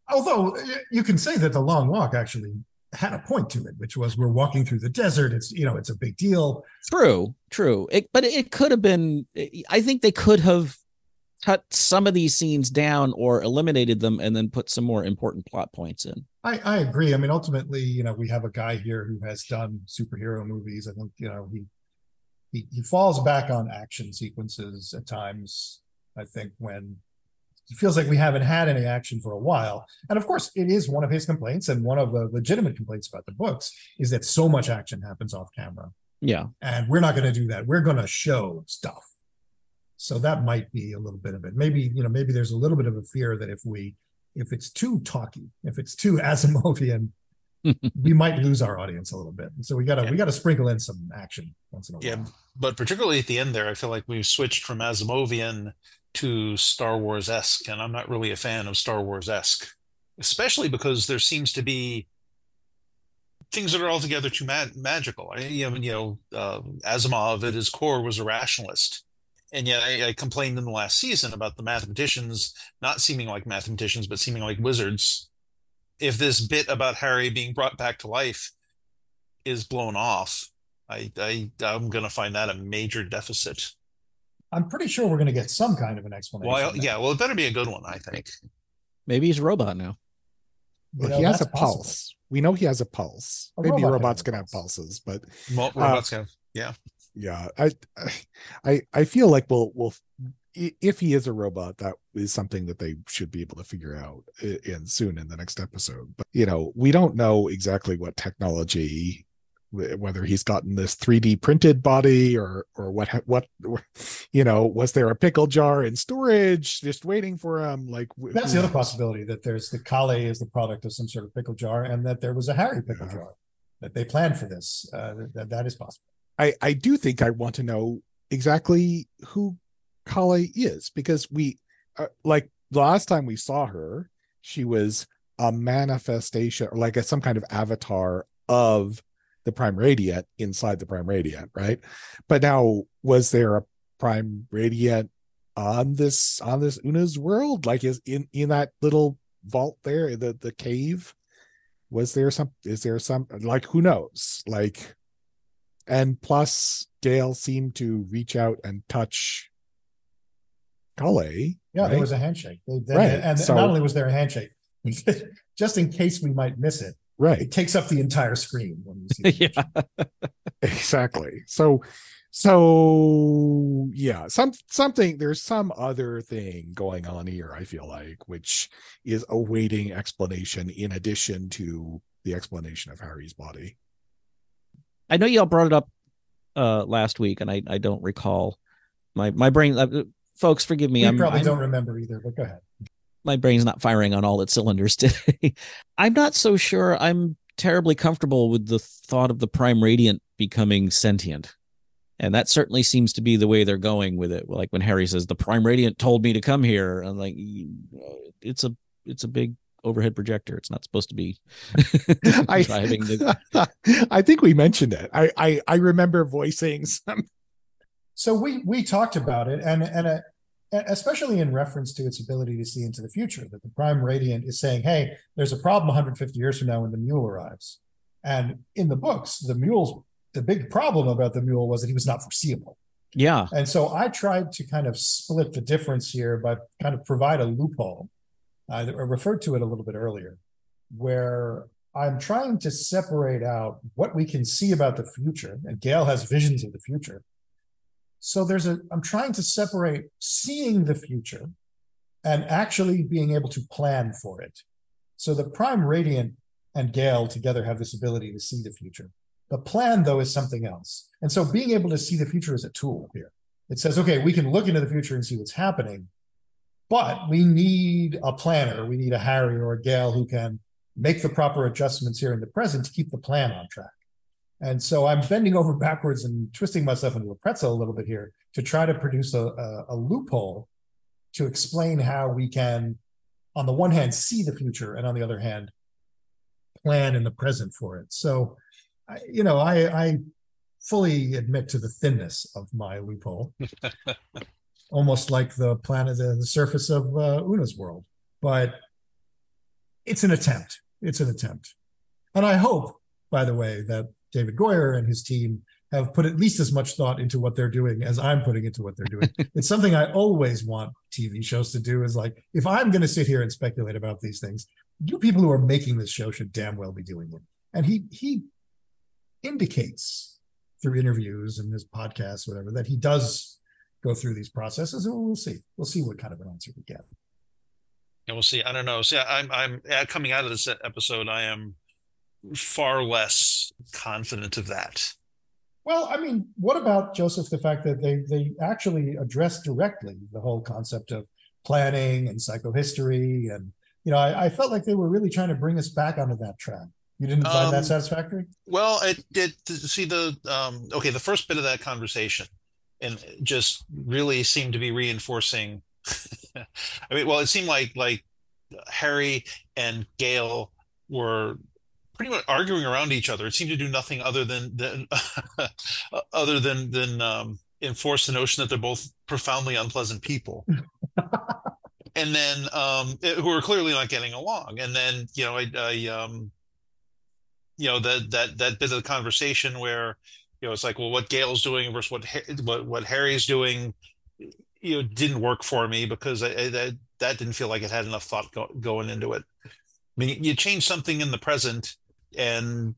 Speaker 2: Although you can say that the long walk actually had a point to it, which was we're walking through the desert. It's you know it's a big deal.
Speaker 3: True, true. It, but it could have been. I think they could have cut some of these scenes down or eliminated them and then put some more important plot points in.
Speaker 2: I, I agree. I mean, ultimately, you know, we have a guy here who has done superhero movies. I think you know he he, he falls back on action sequences at times. I think when it feels like we haven't had any action for a while. And of course, it is one of his complaints, and one of the legitimate complaints about the books is that so much action happens off camera.
Speaker 3: Yeah.
Speaker 2: And we're not going to do that. We're going to show stuff. So that might be a little bit of it. Maybe, you know, maybe there's a little bit of a fear that if we, if it's too talky, if it's too Asimovian, we might lose our audience a little bit. So we gotta yeah. we gotta sprinkle in some action once in a while. Yeah,
Speaker 4: but particularly at the end there, I feel like we've switched from Asimovian to Star Wars esque, and I'm not really a fan of Star Wars esque, especially because there seems to be things that are altogether too mag- magical. I, you know, you know uh, Asimov at his core was a rationalist, and yet I, I, complained in the last season about the mathematicians not seeming like mathematicians but seeming like wizards. If this bit about Hari being brought back to life is blown off, I, I I'm going to find that a major deficit.
Speaker 2: I'm pretty sure we're going to get some kind of an explanation.
Speaker 4: Well, yeah, well, it better be a good one, I think.
Speaker 3: Maybe he's a robot now.
Speaker 5: Well, know, he has a possible. pulse. We know he has a pulse. A Maybe robot robots can have, have pulses, but
Speaker 4: well, robots uh, can. Yeah,
Speaker 5: yeah. I, I, I feel like we'll, we'll, if he is a robot, that is something that they should be able to figure out in soon in the next episode. But you know, we don't know exactly what technology whether he's gotten this 3D printed body or or what what you know was there a pickle jar in storage just waiting for him like
Speaker 2: that's the other possibility that there's the Kalle is the product of some sort of pickle jar and that there was a Hari pickle yeah. jar that they planned for this uh, that that is possible.
Speaker 5: I I do think I want to know exactly who Kalle is because we uh, like the last time we saw her she was a manifestation or like a, some kind of avatar of the prime radiant inside the prime radiant, right? But now, was there a prime radiant on this on this Una's world? Like is in in that little vault there, the the cave? Was there some? Is there some? Like who knows? Like, and plus, Gaal seemed to reach out and touch Kalle.
Speaker 2: Yeah, right? there was a handshake. They, they, right. And, so, not only was there a handshake, just in case we might miss it.
Speaker 5: Right.
Speaker 2: It takes up the entire screen when you see
Speaker 3: yeah.
Speaker 5: exactly so so yeah some something there's some other thing going on here i feel like which is awaiting explanation in addition to the explanation of Hari's body
Speaker 3: I know y'all brought it up uh last week, and I I don't recall. My my brain, uh, folks, forgive me.
Speaker 2: We
Speaker 3: I'm,
Speaker 2: probably
Speaker 3: I'm-
Speaker 2: don't remember either, but go ahead.
Speaker 3: My brain's not firing on all its cylinders today. I'm not so sure I'm terribly comfortable with the thought of the Prime Radiant becoming sentient. And that certainly seems to be the way they're going with it. Like when Hari says, "The Prime Radiant told me to come here," I'm like, "It's a, it's a big overhead projector. It's not supposed to be
Speaker 5: I,
Speaker 3: driving the."
Speaker 5: I think we mentioned it I, I i remember voicing some
Speaker 2: So we we talked about it, and and uh, especially in reference to its ability to see into the future, that the Prime Radiant is saying, "Hey, there's a problem 150 years from now when the mule arrives." And in the books, the mule's the big problem about the mule was that he was not foreseeable.
Speaker 3: Yeah,
Speaker 2: And so I tried to kind of split the difference here, but kind of provide a loophole. I referred to it a little bit earlier, where I'm trying to separate out what we can see about the future, and Gaal has visions of the future. So there's a, I'm trying to separate seeing the future and actually being able to plan for it. So the Prime Radiant and Gaal together have this ability to see the future. The plan, though, is something else. And so being able to see the future is a tool here. It says, okay, we can look into the future and see what's happening, but we need a planner. We need a Hari or a Gaal who can make the proper adjustments here in the present to keep the plan on track. And so I'm bending over backwards and twisting myself into a pretzel a little bit here to try to produce a, a, a loophole to explain how we can, on the one hand, see the future, and on the other hand, plan in the present for it. So, I, you know, I, I fully admit to the thinness of my loophole, almost like the planet, the, the surface of uh, Una's world. But it's an attempt. It's an attempt, and I hope, by the way, that David Goyer and his team have put at least as much thought into what they're doing as I'm putting into what they're doing. it's something I always want TV shows to do is like, if I'm going to sit here and speculate about these things, you people who are making this show should damn well be doing it. And he, he indicates through interviews and his podcasts, whatever, that he does go through these processes and we'll see. We'll see what kind of an answer we get.
Speaker 4: And we'll see. I don't know. See, I'm I'm coming out of this episode. I am far less confident of that.
Speaker 2: Well, I mean, what about Joseph? The fact that they they actually address directly the whole concept of planning and psychohistory, and you know, I, I felt like they were really trying to bring us back onto that track. You didn't find
Speaker 4: Um,
Speaker 2: that satisfactory?
Speaker 4: Well, it did see the um okay, the first bit of that conversation and just really seemed to be reinforcing I mean, well, it seemed like like Hari and Gaal were pretty much arguing around each other. It seemed to do nothing other than than other than than um enforce the notion that they're both profoundly unpleasant people. and then um who are clearly not getting along. And then, you know, I, I um you know that that that bit of the conversation where you know it's like well what Gaal's doing versus what what what Hari's doing you know didn't work for me because I, I, that that didn't feel like it had enough thought go, going into it. I mean you change something in the present and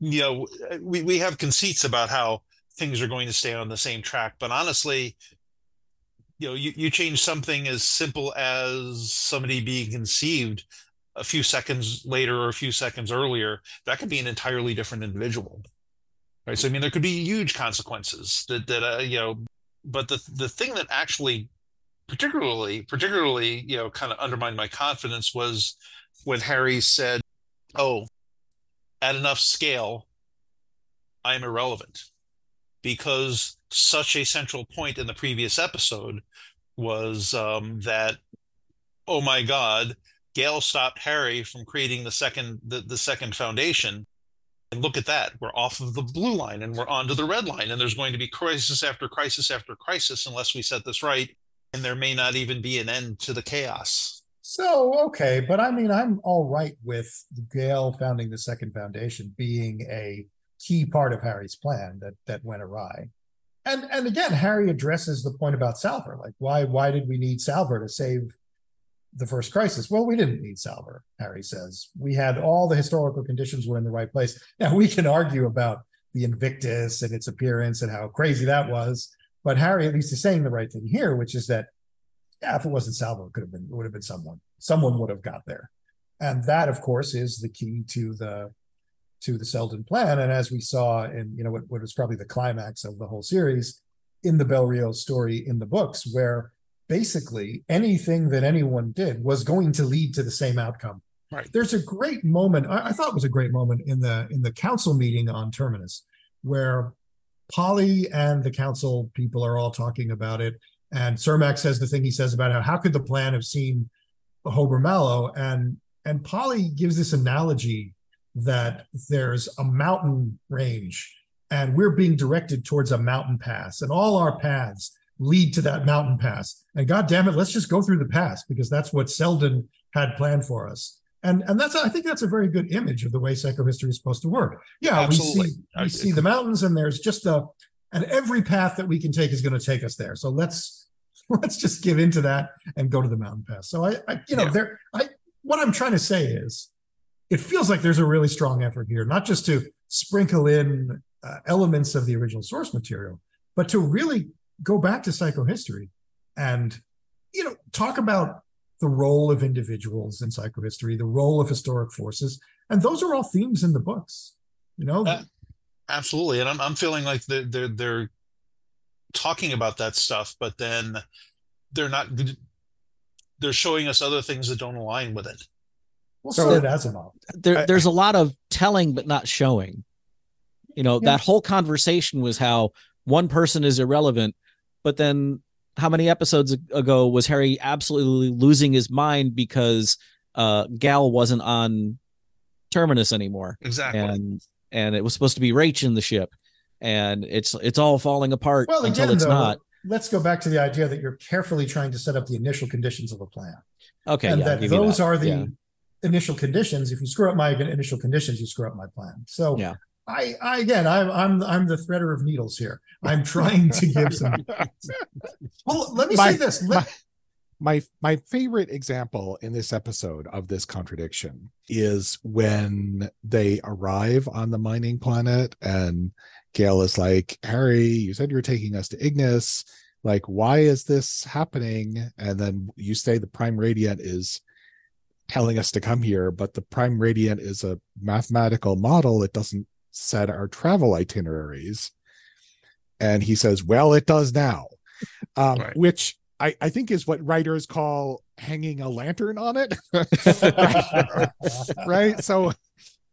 Speaker 4: you know we we have conceits about how things are going to stay on the same track but honestly you know you, you change something as simple as somebody being conceived a few seconds later or a few seconds earlier, that could be an entirely different individual. Right. So I mean, there could be huge consequences that that uh, you know. But the the thing that actually, particularly particularly you know, kind of undermined my confidence was when Hari said, "Oh, at enough scale, I am irrelevant," because such a central point in the previous episode was um, that, oh my God, Gaal stopped Hari from creating the second the, the second foundation. And look at that. We're off of the blue line and we're onto the red line. And there's going to be crisis after crisis after crisis unless we set this right. And there may not even be an end to the chaos.
Speaker 2: So okay, but I mean, I'm all right with Gaal founding the second foundation being a key part of Hari's plan that that went awry. And and again, Hari addresses the point about Salvor. Like, why why did we need Salvor to save the first crisis. Well, we didn't need Salvor. Hari says. We had all the historical conditions were in the right place. Now we can argue about the Invictus and its appearance and how crazy that was. But Hari at least is saying the right thing here, which is that yeah, if it wasn't Salvor, it could have been it would have been someone. Someone would have got there. And that, of course, is the key to the to the Seldon plan. And as we saw in, you know, what, what was probably the climax of the whole series in the Belriose story in the books, where basically anything that anyone did was going to lead to the same outcome.
Speaker 5: Right.
Speaker 2: There's a great moment. I, I thought it was a great moment in the in the council meeting on Terminus, where Poly and the council people are all talking about it. And Sermak says the thing he says about how how could the plan have seen Hober Mallow? And and Poly gives this analogy that there's a mountain range and we're being directed towards a mountain pass and all our paths lead to that mountain pass and god damn it let's just go through the pass because that's what seldon had planned for us and and that's i think that's a very good image of the way psychohistory is supposed to work yeah
Speaker 4: Absolutely.
Speaker 2: we see we see the mountains and there's just a and every path that we can take is going to take us there so let's let's just give into that and go to the mountain pass so i, I you know
Speaker 4: Yeah.
Speaker 2: there i what i'm trying to say is it feels like there's a really strong effort here, not just to sprinkle in uh, elements of the original source material, but to really go back to psychohistory and, you know, talk about the role of individuals in psychohistory, the role of historic forces, and those are all themes in the books. You know,
Speaker 4: Uh, Absolutely, and I'm I'm feeling like they're they're they're talking about that stuff, but then they're not. They're showing us other things that don't align with it.
Speaker 2: we'll
Speaker 5: So-
Speaker 2: so did Asimov.
Speaker 3: there,
Speaker 5: I-
Speaker 3: there's a lot of telling but not showing. You know,
Speaker 2: Yeah.
Speaker 3: that whole conversation was how one person is irrelevant, but then how many episodes ago was Hari absolutely losing his mind because uh Gaal wasn't on Terminus anymore
Speaker 4: Exactly.
Speaker 3: and and it was supposed to be Raych in the ship and it's it's all falling apart
Speaker 2: Well,
Speaker 3: until
Speaker 2: again,
Speaker 3: it's
Speaker 2: though,
Speaker 3: not.
Speaker 2: let's go back to the idea that you're carefully trying to set up the initial conditions of a plan.
Speaker 3: Okay,
Speaker 2: and
Speaker 3: yeah,
Speaker 2: that those
Speaker 3: that.
Speaker 2: are the
Speaker 3: Yeah.
Speaker 2: initial conditions. If you screw up my initial conditions, you screw up my plan. So
Speaker 3: Yeah.
Speaker 2: I, I again, I'm I'm I'm the threader of needles here. I'm trying to give some. Well, let me
Speaker 5: My-
Speaker 2: say this. Let,
Speaker 5: my my favorite example in this episode of this contradiction is when they arrive on the mining planet and Gaal is like, Hari, you said you were taking us to Ignis. Like, why is this happening? And then you say the Prime Radiant is telling us to come here, but the Prime Radiant is a mathematical model. It doesn't set our travel itineraries. And he says, Well, it does now. Um,
Speaker 4: Right.
Speaker 5: which I, I think is what writers call hanging a lantern on it. right. So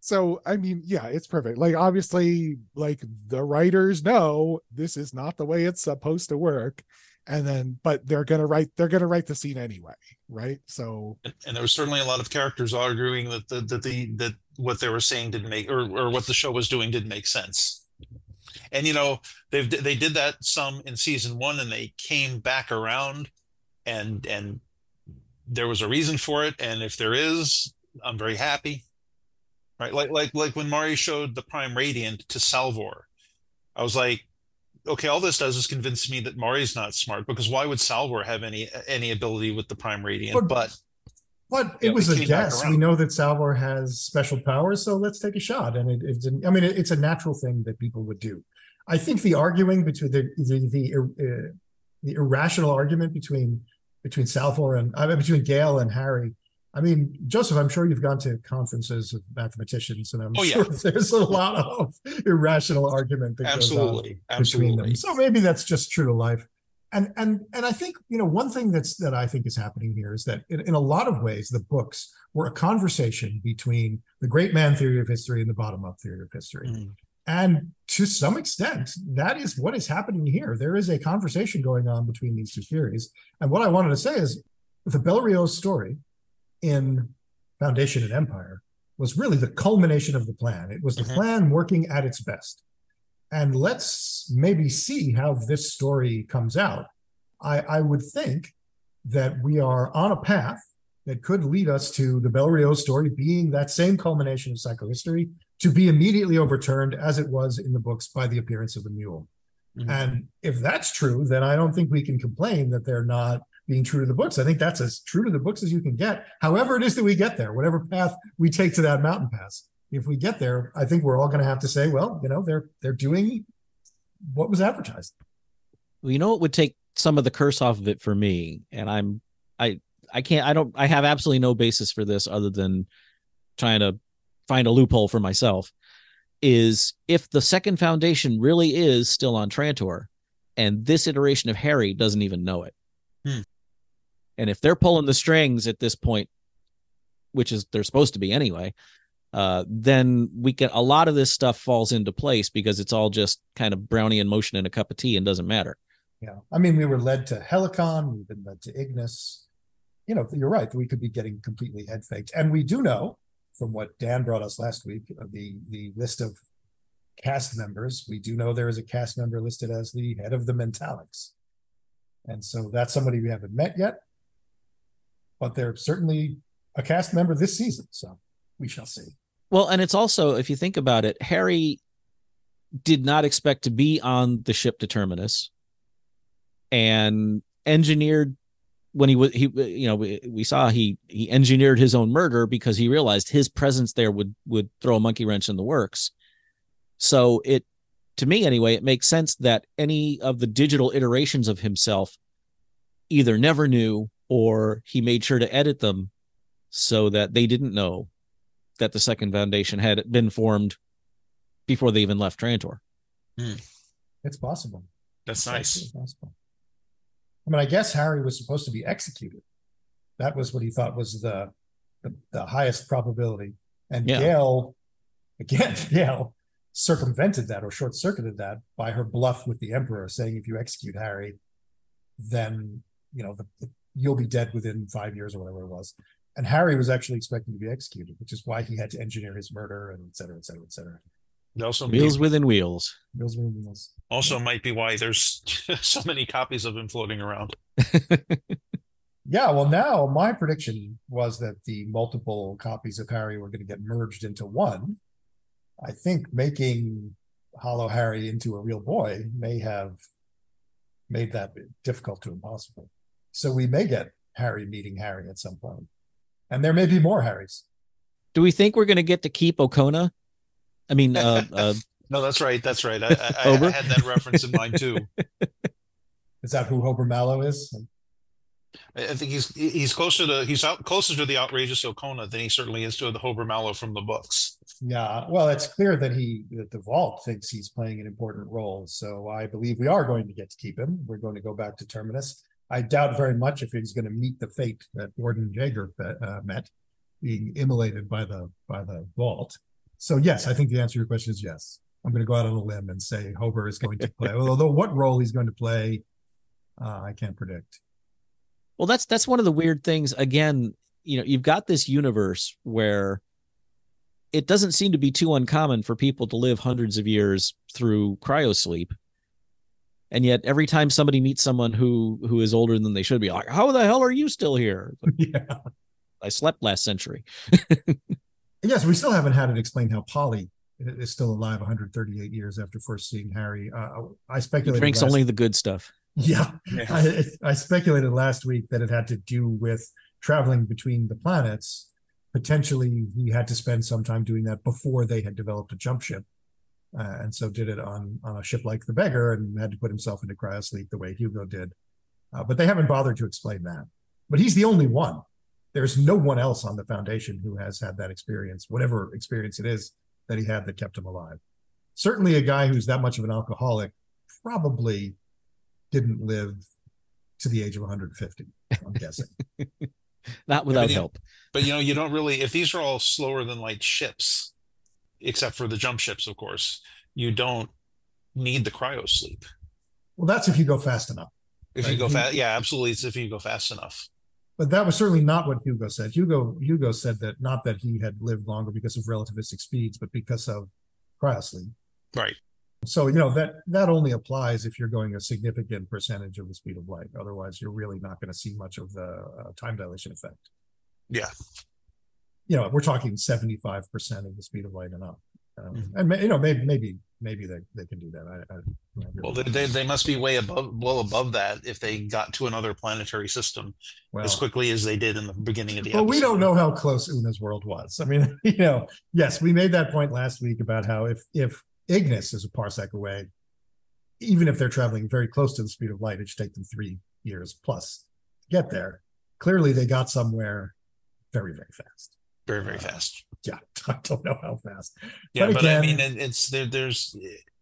Speaker 5: so I mean, yeah, it's perfect. Like obviously, like the writers know this is not the way it's supposed to work. And then but they're gonna write they're gonna write the scene anyway, right? So
Speaker 4: and, and there was certainly a lot of characters arguing that the that the that what they were saying didn't make or or what the show was doing didn't make sense. And you know they've they did that some in season one, and they came back around, and and there was a reason for it. And if there is, I'm very happy. Right, like like like when Mari showed the Prime Radiant to Salvor, I was like, okay, all this does is convince me that Mari's not smart because why would Salvor have any any ability with the Prime Radiant?
Speaker 2: But-
Speaker 4: But
Speaker 2: but it was
Speaker 4: we
Speaker 2: a guess. We know that Salvor has special powers, so let's take a shot. And it, it didn't. I mean, it, it's a natural thing that people would do. I think the arguing between the the the, uh, the irrational argument between between Salvor and I mean, between Gaal and Hari. I mean, Joseph, I'm sure you've gone to conferences with mathematicians, and I'm
Speaker 4: Oh,
Speaker 2: sure
Speaker 4: yeah.
Speaker 2: there's a lot of irrational argument that goes on
Speaker 4: absolutely,
Speaker 2: between
Speaker 4: absolutely.
Speaker 2: them. So maybe that's just true to life. And and and I think you know one thing that's that I think is happening here is that in, in a lot of ways the books were a conversation between the great man theory of history and the bottom up theory of history.
Speaker 4: Mhm.
Speaker 2: And to some extent, that is what is happening here. There is a conversation going on between these two theories. And what I wanted to say is the Belriose story in Foundation and Empire was really the culmination of the plan. It was the
Speaker 4: Mhm.
Speaker 2: plan working at its best. And let's maybe see how this story comes out. I, I would think that we are on a path that could lead us to the Belriose story being that same culmination of psychohistory to be immediately overturned as it was in the books by the appearance of the mule.
Speaker 4: Mhm.
Speaker 2: And if that's true, then I don't think we can complain that they're not being true to the books. I think that's as true to the books as you can get. However, it is that we get there, whatever path we take to that mountain pass. If we get there, I think we're all going to have to say, well, you know, they're they're doing what was advertised.
Speaker 3: Well, you know what would take some of the curse off of it for me, and I'm I I can't I don't I have absolutely no basis for this other than trying to find a loophole for myself. Is if the second foundation really is still on Trantor, and this iteration of Hari doesn't even know it. And if they're pulling the strings at this point, which is they're supposed to be anyway, uh, then we can a lot of this stuff falls into place because it's all just kind of Brownian motion in a cup of tea and doesn't matter.
Speaker 2: Yeah. I mean, we were led to Helicon, we've been led to Ignis. You know, you're right. We could be getting completely head faked. And we do know from what Dan brought us last week, uh, the the list of cast members, we do know there is a cast member listed as the head of the Mentalics. And so that's somebody we haven't met yet. But they're certainly a cast member this season. So we shall see.
Speaker 3: Well, and it's also, if you think about it, Hari did not expect to be on the ship to Terminus and engineered when he was he you know we, we saw he he engineered his own murder because he realized his presence there would would throw a monkey wrench in the works so it to me anyway it makes sense that any of the digital iterations of himself either never knew or he made sure to edit them so that they didn't know that the second foundation had been formed before they even left Trantor. Hmm.
Speaker 2: It's possible.
Speaker 4: That's
Speaker 2: It's
Speaker 4: nice.
Speaker 2: absolutely possible. I mean, I guess Hari was supposed to be executed. That was what he thought was the the, the highest probability. And
Speaker 3: Yeah.
Speaker 2: Gaal, again, Gaal circumvented that or short circuited that by her bluff with the Emperor, saying if you execute Hari, then you know the, the- you'll be dead within five years or whatever it was. And Hari was actually expecting to be executed, which is why he had to engineer his murder and et cetera, et cetera, et cetera.
Speaker 4: It also
Speaker 3: Wheels
Speaker 4: may,
Speaker 3: within wheels.
Speaker 2: Those were wheels.
Speaker 4: also might be why there's so many copies of him floating around.
Speaker 2: Yeah, well, now my prediction was that the multiple copies of Hari were going to get merged into one. I think making Holo Hari into a real boy may have made that difficult to impossible. So we may get Hari meeting Hari at some point. And there may be more Haris.
Speaker 3: Do we think we're going to get to keep Okona? I mean, uh, uh,
Speaker 4: No, that's right. That's right. I, I, I, had that reference in mind too.
Speaker 2: Is that who Hober Mallow is?
Speaker 4: I I think he's he's closer to he's out closer to the outrageous Okona than he certainly is to the Hober Mallow from the books.
Speaker 2: Yeah, well, it's clear that he that the vault thinks he's playing an important role. So I believe we are going to get to keep him. We're going to go back to Terminus. I doubt very much if he's going to meet the fate that Gordon Jaeger fe- uh, met, being immolated by the by the vault. So yes, I think the answer to your question is yes. I'm going to go out on a limb and say Hober is going to play. Although what role he's going to play, uh, I can't predict.
Speaker 3: well, that's that's one of the weird things. Again, you know, you've got this universe where it doesn't seem to be too uncommon for people to live hundreds of years through cryosleep. And yet every time somebody meets someone who who is older than they should be like, how the hell are you still here?
Speaker 2: yeah.
Speaker 3: I slept last century.
Speaker 2: Yes, we still haven't had it explained how Poly is still alive 138 years after first seeing Hari. Uh, I
Speaker 3: He drinks
Speaker 2: last-
Speaker 3: only the good stuff.
Speaker 2: Yeah,
Speaker 4: Yeah.
Speaker 2: I, I speculated last week that it had to do with traveling between the planets. Potentially, he had to spend some time doing that before they had developed a jump ship, uh, and so did it on on a ship like the Beggar, and had to put himself into cryosleep the way Hugo did. Uh, but they haven't bothered to explain that. But he's the only one. There's no one else on the Foundation who has had that experience, whatever experience it is that he had that kept him alive. Certainly, a guy who's that much of an alcoholic probably didn't live to the age of 150. I'm guessing.
Speaker 3: Not without
Speaker 4: yeah.
Speaker 3: help.
Speaker 4: But you know, you don't really if these are all slower than light ships, except for the jump ships, of course, you don't need the cryo sleep.
Speaker 2: well, that's if you go fast enough.
Speaker 4: If
Speaker 2: Right.
Speaker 4: you go fast, yeah, absolutely. It's if you go fast enough.
Speaker 2: But that was certainly not what Hugo said. Hugo Hugo said that not that he had lived longer because of relativistic speeds, but because of cryosleep.
Speaker 4: Right.
Speaker 2: So you know that that only applies if you're going a significant percentage of the speed of light. Otherwise, you're really not going to see much of the uh, time dilation effect.
Speaker 4: Yeah.
Speaker 2: You know, we're talking 75% of the speed of light and up. Um, and ma- you know, maybe maybe maybe they, they can do that. I, I, I
Speaker 4: Well, they, they, they must be way above, well above that if they got to another planetary system
Speaker 2: well,
Speaker 4: as quickly as they did in the beginning of the
Speaker 2: well,
Speaker 4: episode.
Speaker 2: we don't know how close Una's world was. I mean, you know, yes, we made that point last week about how if if Ignis is a parsec away, even if they're traveling very close to the speed of light, it should take them three years plus to get there. Clearly, they got somewhere very very fast.
Speaker 4: Very, very uh, fast.
Speaker 2: Yeah, I don't know how fast.
Speaker 4: Yeah,
Speaker 2: But
Speaker 4: but, I mean, it, it's there. There's,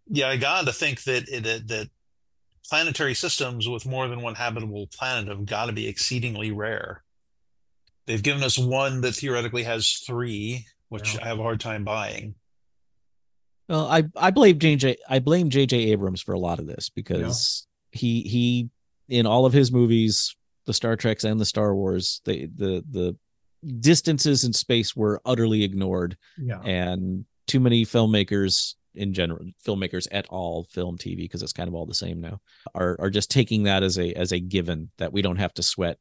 Speaker 4: yeah, I got to think that that that planetary systems with more than one habitable planet have got to be exceedingly rare. They've given us one that theoretically has three, which
Speaker 2: Yeah.
Speaker 4: I have a hard time buying.
Speaker 3: Well, I I blame JJ I blame JJ Abrams for a lot of this because he he in all of his movies, the Star Treks and the Star Wars, they the the distances in space were utterly ignored
Speaker 2: Yeah,
Speaker 3: and too many filmmakers in general filmmakers at all film tv because it's kind of all the same now are are just taking that as a as a given that we don't have to sweat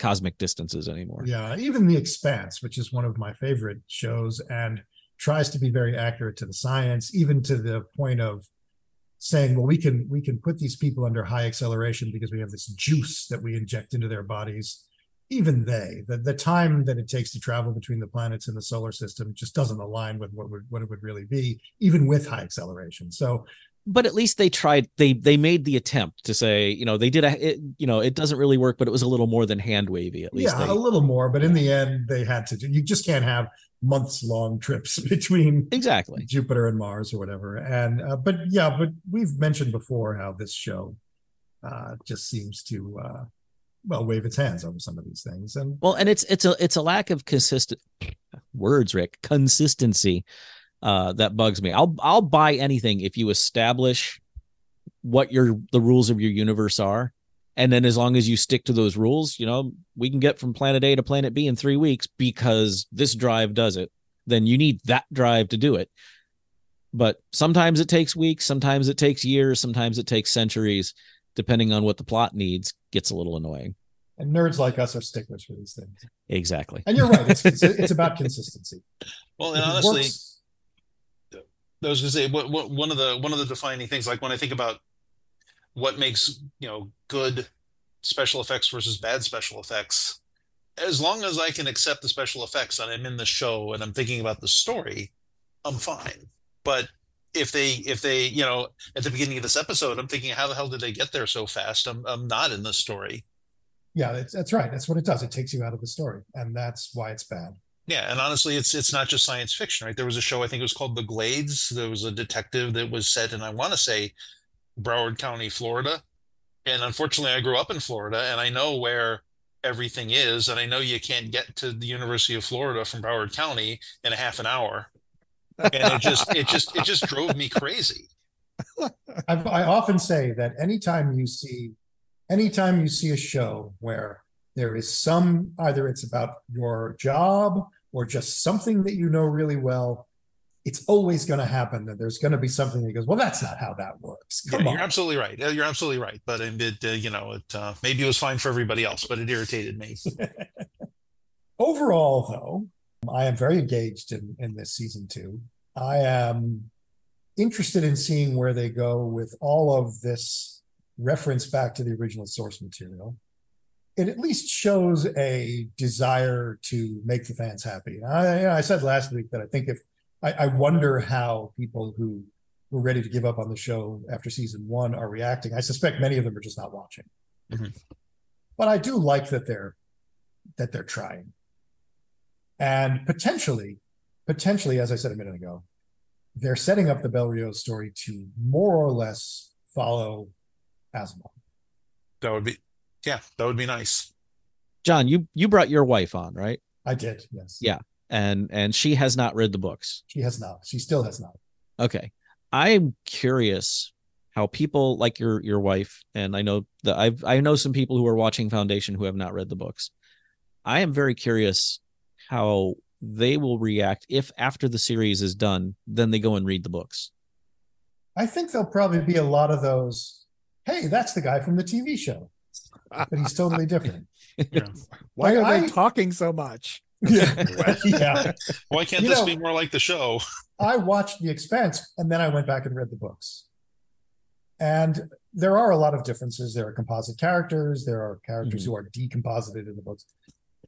Speaker 3: cosmic distances anymore
Speaker 2: yeah. Even The Expanse, which is one of my favorite shows, and tries to be very accurate to the science, even to the point of saying, well, we can we can put these people under high acceleration because we have this juice that we inject into their bodies. Even they, the, the time that it takes to travel between the planets in the solar system just doesn't align with what would what it would really be, even with high acceleration. So
Speaker 3: but at least they tried they they made the attempt to say you know they did a it, you know it doesn't really work but it was a little more than hand wavy at least
Speaker 2: yeah,
Speaker 3: they,
Speaker 2: a little more, but in the end, they had to do. You just can't have months long trips between
Speaker 3: exactly
Speaker 2: Jupiter and Mars or whatever. And uh, but yeah, but we've mentioned before how this show uh, just seems to uh, well wave its hands over some of these things. And
Speaker 3: Well, and it's it's a it's a lack of consistent words, Rick, consistency uh that bugs me. I'll I'll buy anything if you establish what your the rules of your universe are. And then as long as you stick to those rules, you know, we can get from planet A to planet B in 3 weeks because this drive does it. Then you need that drive to do it. But sometimes it takes weeks, sometimes it takes years, sometimes it takes centuries depending on what the plot needs gets a little annoying.
Speaker 2: and nerds like us are sticklers for these things.
Speaker 3: Exactly.
Speaker 2: And you're right; it's it's, it's about consistency.
Speaker 4: Well, and honestly,
Speaker 2: works-
Speaker 4: I was going to say what, what, one of the one of the defining things, like when I think about what makes you know good special effects versus bad special effects, as long as I can accept the special effects and I'm in the show and I'm thinking about the story, I'm fine. But if they if they you know at the beginning of this episode, I'm thinking, how the hell did they get there so fast? I'm I'm not in the story.
Speaker 2: yeah, that's, that's right. That's what it does. It takes you out of the story, and that's why it's bad.
Speaker 4: Yeah, and honestly, it's it's not just science fiction, right? There was a show I think it was called The Glades. There was a detective that was set in I want to say Broward County, Florida. And unfortunately, I grew up in Florida, and I know where everything is, and I know you can't get to the University of Florida from Broward County in a half an hour. And it just it just it just drove me crazy.
Speaker 2: I've, I often say that anytime you see, anytime you see a show where there is some, either it's about your job or just something that you know really well, it's always going to happen that there's going to be something that goes, well, that's not how that works.
Speaker 4: Yeah,
Speaker 2: Come
Speaker 4: you're
Speaker 2: on.
Speaker 4: absolutely right. You're absolutely right. But it, it, uh, you know, it uh, maybe it was fine for everybody else, but it irritated me.
Speaker 2: Overall, though, I am very engaged in, in this season two. I am interested in seeing where they go with all of this reference back to the original source material. It at least shows a desire to make the fans happy. I, I said last week that I think if I, I wonder how people who were ready to give up on the show after season one are reacting. I suspect many of them are just not watching.
Speaker 4: Mhm.
Speaker 2: But I do like that they're that they're trying. And potentially, potentially, as I said a minute ago, they're setting up the Bel Riose story to more or less follow Asimov.
Speaker 4: That would be, yeah, that would be nice.
Speaker 3: John, you you brought your wife on, right?
Speaker 2: I did, yes.
Speaker 3: Yeah. And and she has not read the books.
Speaker 2: She has not. She still has not.
Speaker 3: Okay. I'm curious how people like your your wife and I know that I've I know some people who are watching Foundation who have not read the books. I am very curious how they will react if after the series is done, then they go and read the books.
Speaker 2: I think there'll probably be a lot of those. Hey, that's the guy from the TV show, but he's totally different.
Speaker 5: Why are
Speaker 2: I-
Speaker 5: they talking so much?
Speaker 2: yeah, yeah.
Speaker 4: Why can't
Speaker 2: You
Speaker 4: this
Speaker 2: know-
Speaker 4: be more like the show?
Speaker 2: I watched The Expanse and then I went back and read the books. And there are a lot of differences. There are composite characters, there are characters mm-hmm. who are decomposited in the books.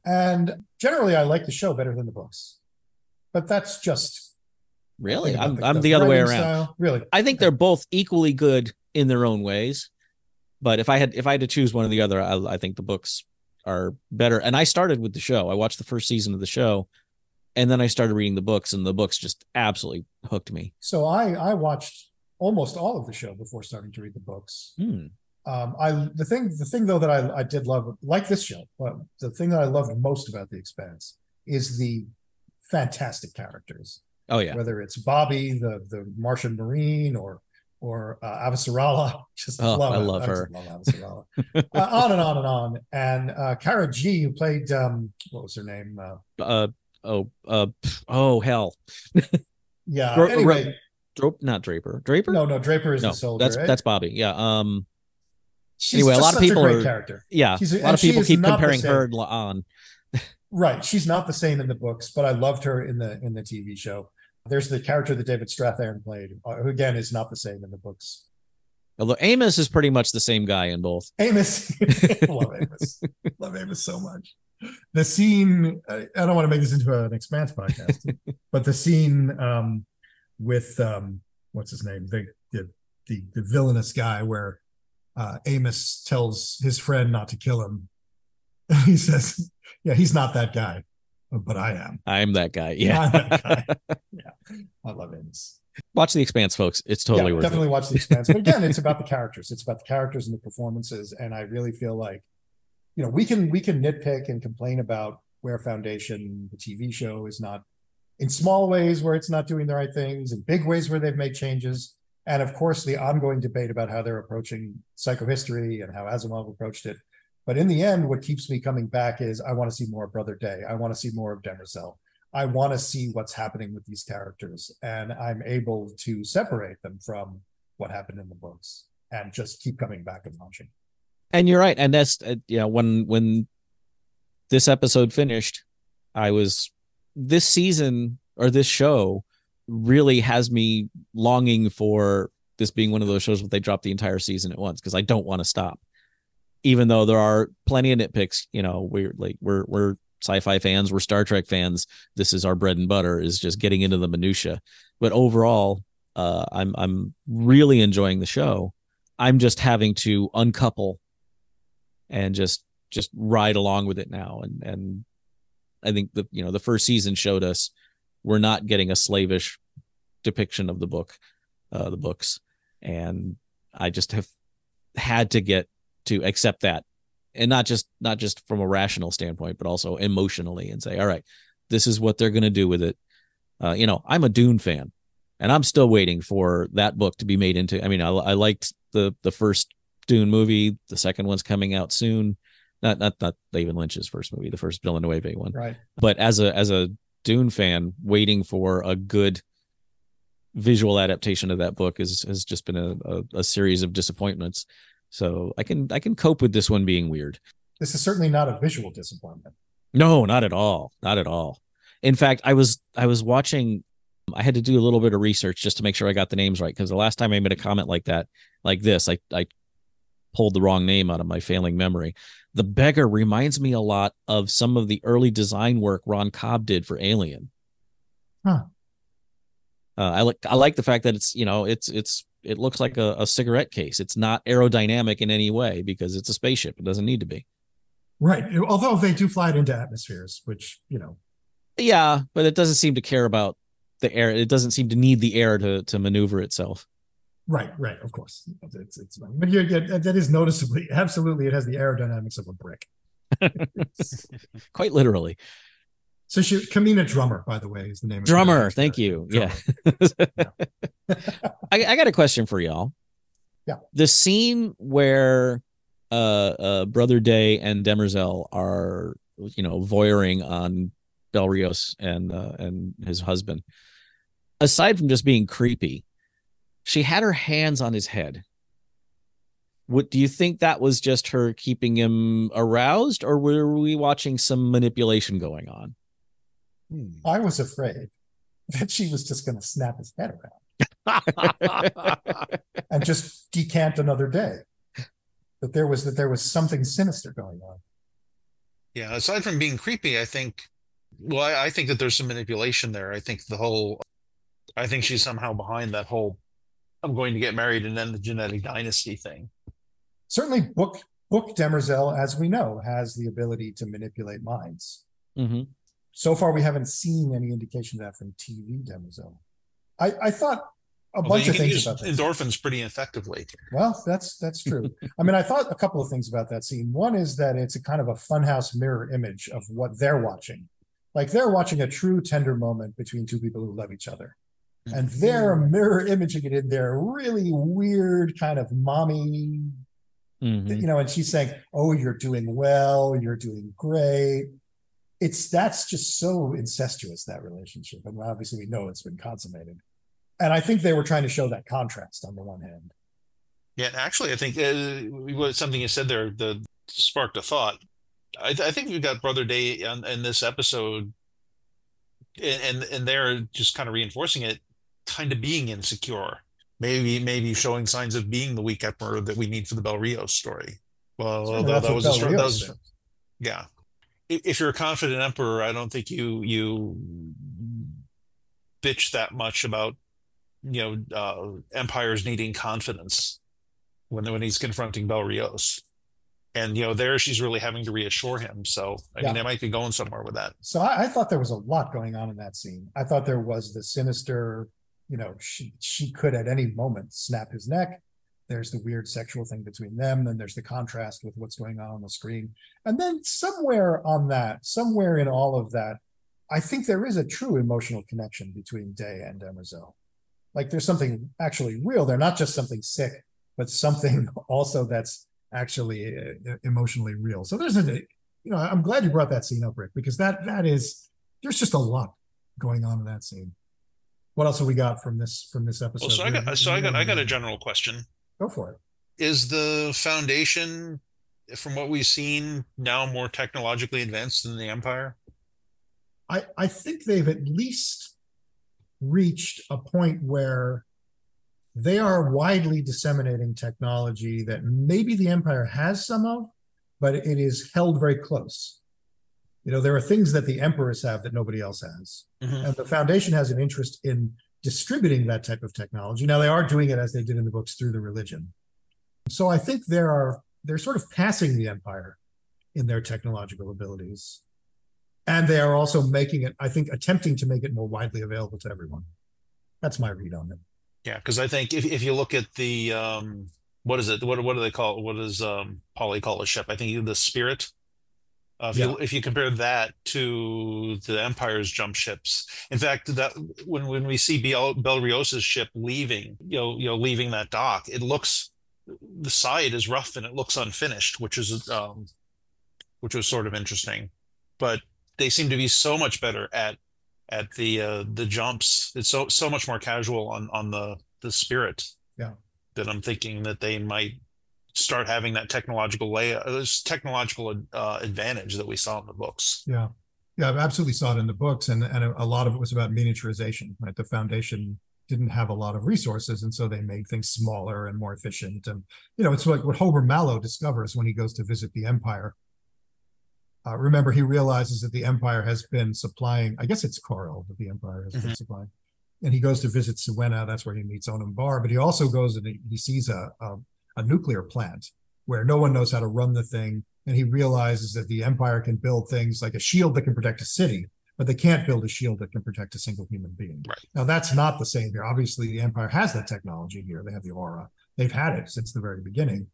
Speaker 2: And generally, I like the show better than the books. But that's just
Speaker 3: Really?
Speaker 2: think about
Speaker 3: I'm I'm the other way around.
Speaker 2: style. Really,
Speaker 3: I think they're both equally good in their own ways. But if I had if I had to choose one or the other, I, I think the books are better. And I started with the show. I watched the first season of the show, and then I started reading the books, and the books just absolutely hooked me.
Speaker 2: so I I watched almost all of the show before starting to read the books.
Speaker 3: Hmm.
Speaker 2: Um, I the thing the thing though that I I did love like this show, but the thing that I loved most about The Expanse is the fantastic characters.
Speaker 3: Oh yeah,
Speaker 2: whether it's Bobby, the the Martian Marine, or or uh. Just
Speaker 3: Oh,
Speaker 2: love
Speaker 3: I
Speaker 2: it.
Speaker 3: love
Speaker 2: just
Speaker 3: her.
Speaker 2: love uh, on and on and on. And uh, Cara Gee, who played um, what was her name? Uh,
Speaker 3: uh oh uh oh hell,
Speaker 2: yeah.
Speaker 3: Ro-
Speaker 2: anyway,
Speaker 3: Ro- Drape, not Draper. Draper?
Speaker 2: no, no. Draper is
Speaker 3: no,
Speaker 2: the soldier.
Speaker 3: that's
Speaker 2: right?
Speaker 3: that's Bobby. Yeah. Um.
Speaker 2: She's
Speaker 3: anyway, a lot of people are-
Speaker 2: character.
Speaker 3: Yeah.
Speaker 2: She's-
Speaker 3: a lot of people keep comparing her on.
Speaker 2: Right. She's not the same in the books, but I loved her in the in the TV show. There's the character that David Strathairn played, uh, who again is not the same in the books.
Speaker 3: Although Amos is pretty much the same guy in both.
Speaker 2: Amos, love Amos, love Amos so much. The scene, I I don't want to make this into an expanse podcast, but the scene um, with um, what's his name, the the the, the villainous guy, where uh, Amos tells his friend not to kill him. He says, "Yeah, he's not that guy, but I am.
Speaker 3: I'm that guy. Yeah.
Speaker 2: That guy." yeah, I love Amos.
Speaker 3: Watch The Expanse, folks. It's totally
Speaker 2: yeah,
Speaker 3: worth
Speaker 2: definitely
Speaker 3: it.
Speaker 2: watch the expanse. But again, it's about the characters. It's about the characters and the performances. And I really feel like, you know, we can we can nitpick and complain about where Foundation, the TV show, is not in small ways where it's not doing the right things, in big ways where they've made changes. And of course, the ongoing debate about how they're approaching psychohistory and how Asimov approached it. But in the end, what keeps me coming back is I want to see more Brother Day. I want to see more of Demerzel. I want to see what's happening with these characters, and I'm able to separate them from what happened in the books and just keep coming back and watching.
Speaker 3: And you're right. And that's uh, when when this episode finished, I was this season or this show really has me longing for this being one of those shows where they drop the entire season at once because I don't want to stop. Even though there are plenty of nitpicks, you know, we're like we're we're sci-fi fans, we're Star Trek fans. This is our bread and butter is just getting into the minutia. But overall, uh, I'm I'm really enjoying the show. I'm just having to uncouple and just just ride along with it now. And and I think the you know the first season showed us we're not getting a slavish depiction of the book, uh, the books, and I just have had to get to accept that, and not just not just from a rational standpoint, but also emotionally, and say, all right, this is what they're going to do with it. Uh, you know, I'm a Dune fan, and I'm still waiting for that book to be made into. I mean, I, I liked the the first Dune movie. The second one's coming out soon. Not not not David Lynch's first movie, the first Villeneuve one.
Speaker 2: Right.
Speaker 3: But as a as a Dune fan, waiting for a good visual adaptation of that book is has just been a, a, a series of disappointments. So I can I can cope with this one being weird.
Speaker 2: This is certainly not a visual disappointment.
Speaker 3: No, not at all. Not at all. In fact, I was I was watching I had to do a little bit of research just to make sure I got the names right because the last time I made a comment like that, like this, I I pulled the wrong name out of my failing memory. The beggar reminds me a lot of some of the early design work Ron Cobb did for Alien.
Speaker 2: Huh.
Speaker 3: Uh, I like I like the fact that it's you know it's it's it looks like a, a cigarette case. It's not aerodynamic in any way because it's a spaceship. It doesn't need to be.
Speaker 2: Right. Although they do fly it into atmospheres, which, you know,
Speaker 3: Yeah, but it doesn't seem to care about the air. It doesn't seem to need the air to to maneuver itself.
Speaker 2: Right, right, of course. It's, it's, but you're, yeah, that is noticeably, absolutely, it has the aerodynamics of a brick.
Speaker 3: Quite literally.
Speaker 2: So she, Camina Drummer, by the way, is the name of the
Speaker 3: Drummer, thank you.
Speaker 2: Drummer.
Speaker 3: Yeah. I, I got a question for y'all.
Speaker 2: Yeah.
Speaker 3: The scene where uh uh Brother Day and Demerzel are you know voyeuring on Bel Riose and uh, and his husband. Aside from just being creepy, she had her hands on his head. What do you think that was just her keeping him aroused, or were we watching some manipulation going on?
Speaker 5: Hmm.
Speaker 2: I was afraid that she was just going to snap his head around and just decant another day. That there was that there was something sinister going on.
Speaker 4: Yeah, aside from being creepy, I think, well, I, I think that there's some manipulation there. I think the whole, I think she's somehow behind that whole, I'm going to get married and end the genetic dynasty thing.
Speaker 2: Certainly, book book Demerzel, as we know, has the ability to manipulate minds.
Speaker 3: Mhm.
Speaker 2: So far, we haven't seen any indication of that from TV Demerzel. I, I thought a
Speaker 4: Although
Speaker 2: bunch of things
Speaker 4: use
Speaker 2: about this.
Speaker 4: endorphins pretty effectively.
Speaker 2: Well, that's that's true. I mean, I thought a couple of things about that scene. One is that it's a kind of a funhouse mirror image of what they're watching. Like they're watching a true tender moment between two people who love each other. And they're mirror imaging it in their really weird kind of mommy,
Speaker 3: Mhm.
Speaker 2: you know, and she's saying, Oh, you're doing well, you're doing great. It's that's just so incestuous, that relationship. And obviously we know it's been consummated. And I think they were trying to show that contrast on the one hand.
Speaker 4: Yeah, actually, I think uh, what something you said there that sparked a thought. I, I think we've got Brother Day on, in this episode, and, and and they're just kind of reinforcing it, kind of being insecure, maybe maybe showing signs of being the weak emperor that we need for the Bel Riose story. Well, although that
Speaker 2: what
Speaker 4: was a that was
Speaker 2: said.
Speaker 4: yeah. If if you're a confident emperor, I don't think you you bitch that much about you know uh, empires needing confidence when when he's confronting Bel Riose. And you know, there she's really having to reassure him. So I
Speaker 2: Yeah.
Speaker 4: mean, they might be going somewhere with that.
Speaker 2: So I, I thought there was a lot going on in that scene. I thought there was the sinister, you know, she she could at any moment snap his neck. There's the weird sexual thing between them. Then there's the contrast with what's going on on the screen. And then somewhere on that, somewhere in all of that, I think there is a true emotional connection between Day and Demerzel. Like there's something actually real they're not just something sick, but something also that's actually uh, emotionally real. So there's a, you know, I'm glad you brought that scene up, Rick, because that that is there's just a lot going on in that scene. What else have we got from this from this episode?
Speaker 4: Well, so I got so I got I got a general question.
Speaker 2: Go for it.
Speaker 4: Is the Foundation, from what we've seen, now more technologically advanced than the Empire?
Speaker 2: I I think they've at least reached a point where they are widely disseminating technology that maybe the Empire has some of, but it is held very close. You know, there are things that the emperors have that nobody else has.
Speaker 4: Mhm.
Speaker 2: And the foundation has an interest in distributing that type of technology. Now they are doing it as they did in the books through the religion. So I think there are they're sort of passing the empire in their technological abilities. And they are also making it, I think, attempting to make it more widely available to everyone. That's my read on it.
Speaker 4: Yeah, because I think if if you look at the um, what is it? What what do they call it? What does um Poly call a ship? I think the Spirit. Uh, if you if you compare that to the Empire's jump ships, in fact, that when when we see Bel Belriose's ship leaving, you know, you know, leaving that dock, it looks the side is rough and it looks unfinished, which is um, which was sort of interesting. But they seem to be so much better at at the uh, the jumps. It's so so much more casual on on the the spirit.
Speaker 2: Yeah.
Speaker 4: That I'm thinking that they might start having that technological lay uh, this technological uh, advantage that we saw in the books.
Speaker 2: Yeah. Yeah, I absolutely saw it in the books. And, and a, a lot of it was about miniaturization, right? The foundation didn't have a lot of resources. And so they made things smaller and more efficient. And, you know, it's like what Hober Mallow discovers when he goes to visit the Empire. Uh, remember, he realizes that the Empire has been supplying, I guess it's Korell that the Empire has been
Speaker 4: Mhm.
Speaker 2: supplying. And he goes to visit Siwenna. That's where he meets Onum Barr. But he also goes and he, he sees a, a, a nuclear plant where no one knows how to run the thing. And he realizes that the Empire can build things like a shield that can protect a city, but they can't build a shield that can protect a single human being.
Speaker 4: Right.
Speaker 2: Now, that's not the same here. Obviously, the Empire has that technology here. They have the aura. They've had it since the very beginning.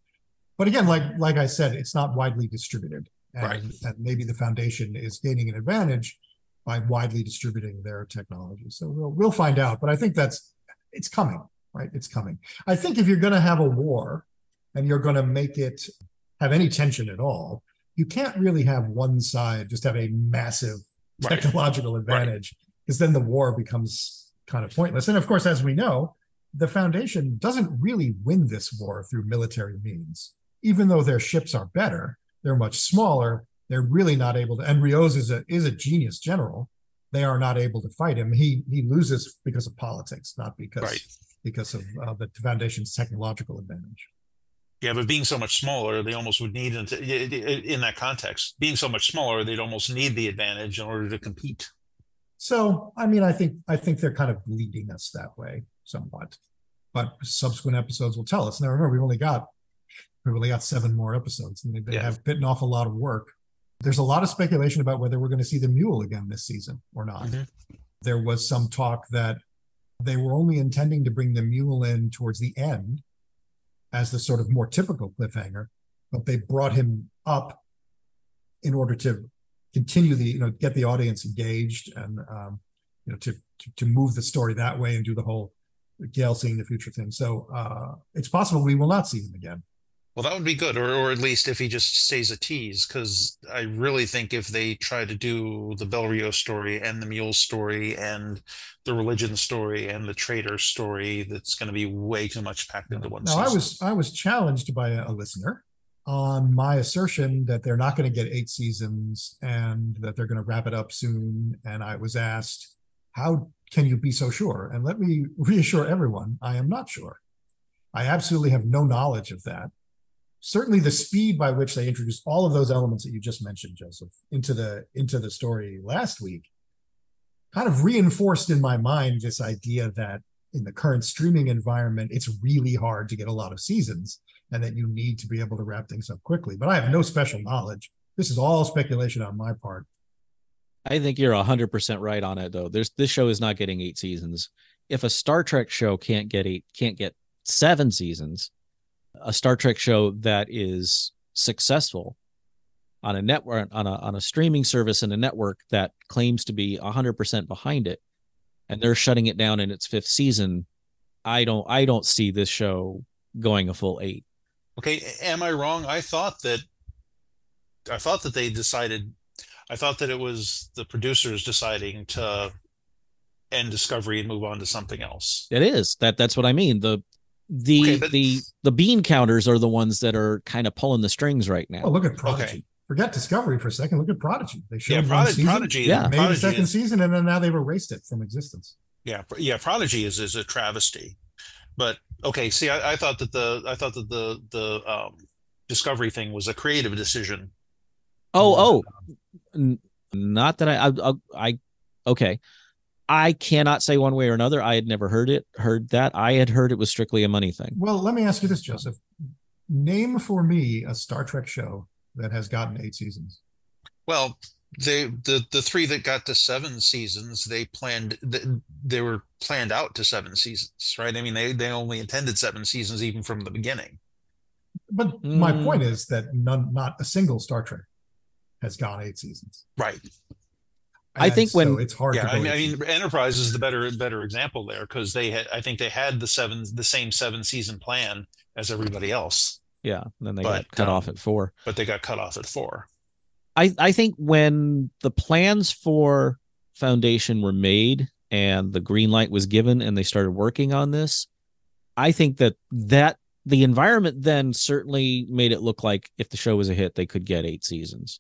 Speaker 2: But again, like like I said, it's not widely distributed. And,
Speaker 4: Right.
Speaker 2: and maybe the foundation is gaining an advantage by widely distributing their technology. So we'll we'll find out. But I think that's it's coming, right? It's coming. I think if you're going to have a war and you're going to make it have any tension at all, you can't really have one side just have a massive
Speaker 4: Right.
Speaker 2: technological advantage because then the war becomes kind of pointless. And of course, as we know, the Foundation doesn't really win this war through military means. Even though their ships are better, they're much smaller. They're really not able to. And Riose is a is a genius general, they are not able to fight him. He he loses because of politics, not because
Speaker 4: Right.
Speaker 2: because of uh, the Foundation's technological advantage.
Speaker 4: Yeah, but being so much smaller, they almost would need in that context. Being so much smaller, they'd almost need the advantage in order to compete.
Speaker 2: So, I mean, I think I think they're kind of leading us that way somewhat, but subsequent episodes will tell us. Now, remember, we've only got we've only got seven more episodes, and they,
Speaker 4: Yeah.
Speaker 2: have bitten off a lot of work. There's a lot of speculation about whether we're going to see the mule again this season or not.
Speaker 4: Mhm.
Speaker 2: There was some talk that they were only intending to bring the mule in towards the end as the sort of more typical cliffhanger, but they brought him up in order to continue the you know get the audience engaged and um, you know to, to to move the story that way and do the whole Gaal seeing the future thing. So uh, it's possible we will not see him again.
Speaker 4: Well, that would be good, or or at least if he just stays a tease, because I really think if they try to do the Bel Riose story and the Mule story and the religion story and the traitor story, that's going to be way too much packed into one
Speaker 2: Now
Speaker 4: season.
Speaker 2: I was I was challenged by a, a listener on my assertion that they're not going to get eight seasons and that they're going to wrap it up soon. And I was asked, "How can you be so sure?" And let me reassure everyone, I am not sure. I absolutely have no knowledge of that. Certainly, the speed by which they introduced all of those elements that you just mentioned, Joseph, into the into the story last week, kind of reinforced in my mind this idea that in the current streaming environment, it's really hard to get a lot of seasons and that you need to be able to wrap things up quickly. But I have no special knowledge. This is all speculation on my part.
Speaker 3: I think you're hundred percent right on it, though. There's this show is not getting eight seasons. If a Star Trek show can't get eight, can't get seven seasons, a Star Trek show that is successful on a network on a on a streaming service and a network that claims to be hundred percent behind it, and they're shutting it down in its fifth season, I don't I don't see this show going a full eight.
Speaker 4: Okay, am I wrong? I thought that I thought that they decided I thought that it was the producers deciding to end Discovery and move on to something else.
Speaker 3: It is that that's what I mean. The the
Speaker 4: Okay, but-
Speaker 3: the the bean counters are the ones that are kind of pulling the strings right now.
Speaker 2: Oh, look at Prodigy.
Speaker 4: Okay.
Speaker 2: Forget Discovery for a second. Look at Prodigy. They showed
Speaker 4: Yeah,
Speaker 2: one
Speaker 4: Prodigy,
Speaker 2: season,
Speaker 4: Prodigy,
Speaker 3: Yeah.
Speaker 2: made a second
Speaker 4: is-
Speaker 2: season, and then now they've erased it from existence.
Speaker 4: Yeah, yeah, Prodigy is is a travesty. But okay, see, I, I thought that the I thought that the the um, Discovery thing was a creative decision.
Speaker 3: Oh, oh, N- not that I, I, I, okay. I cannot say one way or another. I had never heard it, heard that. I had heard it was strictly a money thing.
Speaker 2: Well, let me ask you this, Joseph. Name for me a Star Trek show that has gotten eight seasons.
Speaker 4: Well, they the the three that got to seven seasons, they planned th- they were planned out to seven seasons, right? I mean, they they only intended seven seasons even from the beginning.
Speaker 2: But my
Speaker 3: Mm.
Speaker 2: point is that none, not a single Star Trek has gone eight seasons.
Speaker 4: Right.
Speaker 3: I think when-
Speaker 2: so it's hard
Speaker 4: Yeah,
Speaker 2: to
Speaker 4: I mean, I mean, Enterprise is the better better example there because they had I think they had the seven the same seven season plan as everybody else,
Speaker 3: Yeah. And then they
Speaker 4: But,
Speaker 3: got cut
Speaker 4: um,
Speaker 3: off at four.
Speaker 4: but they got cut off at four.
Speaker 3: I, I think when the plans for Foundation were made and the green light was given and they started working on this, I think that that the environment then certainly made it look like if the show was a hit, they could get eight seasons.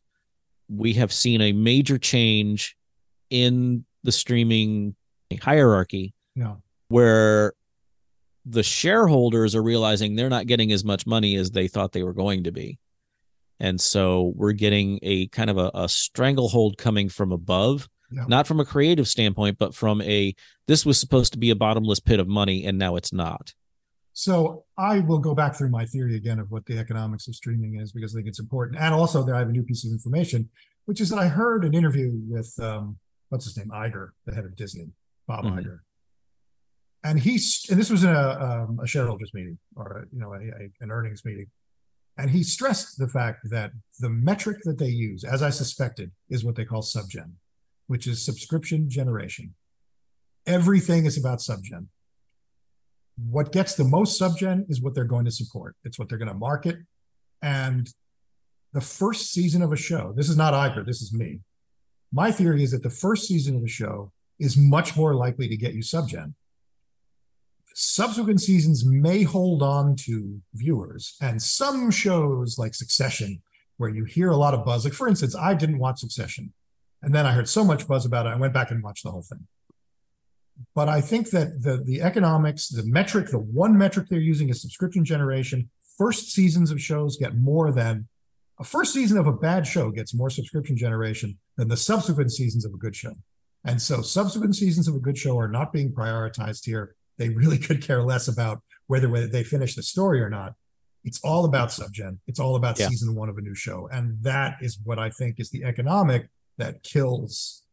Speaker 3: We have seen a major change in the streaming hierarchy where the shareholders are realizing they're not getting as much money as they thought they were going to be. And so we're getting a kind of a, a stranglehold coming from above, not from a creative standpoint, but from a this was supposed to be a bottomless pit of money and now it's not.
Speaker 2: So I will go back through my theory again of what the economics of streaming is because I think it's important. And also that I have a new piece of information, which is that I heard an interview with um, what's his name, Iger, the head of Disney, Bob
Speaker 3: Mhm.
Speaker 2: Iger. And he's and this was in a, um, a shareholders meeting or you know a, a, an earnings meeting, and he stressed the fact that the metric that they use, as I suspected, is what they call subgen, which is subscription generation. Everything is about subgen what gets the most subgen is what they're going to support. It's what they're going to market. And the first season of a show, this is not Iger, this is me. My theory is that the first season of a show is much more likely to get you subgen. Subsequent seasons may hold on to viewers, and some shows like Succession, where you hear a lot of buzz, like for instance, I didn't watch Succession And then I heard so much buzz about it, I went back and watched the whole thing. But I think that the the economics, the metric, the one metric they're using is subscription generation. First seasons of shows get more than a first season of a bad show gets more subscription generation than the subsequent seasons of a good show. And so subsequent seasons of a good show are not being prioritized here. They really could care less about whether, whether they finish the story or not. It's all about subgen. It's all about
Speaker 3: Yeah.
Speaker 2: season one of a new show. And that is what I think is the economic that kills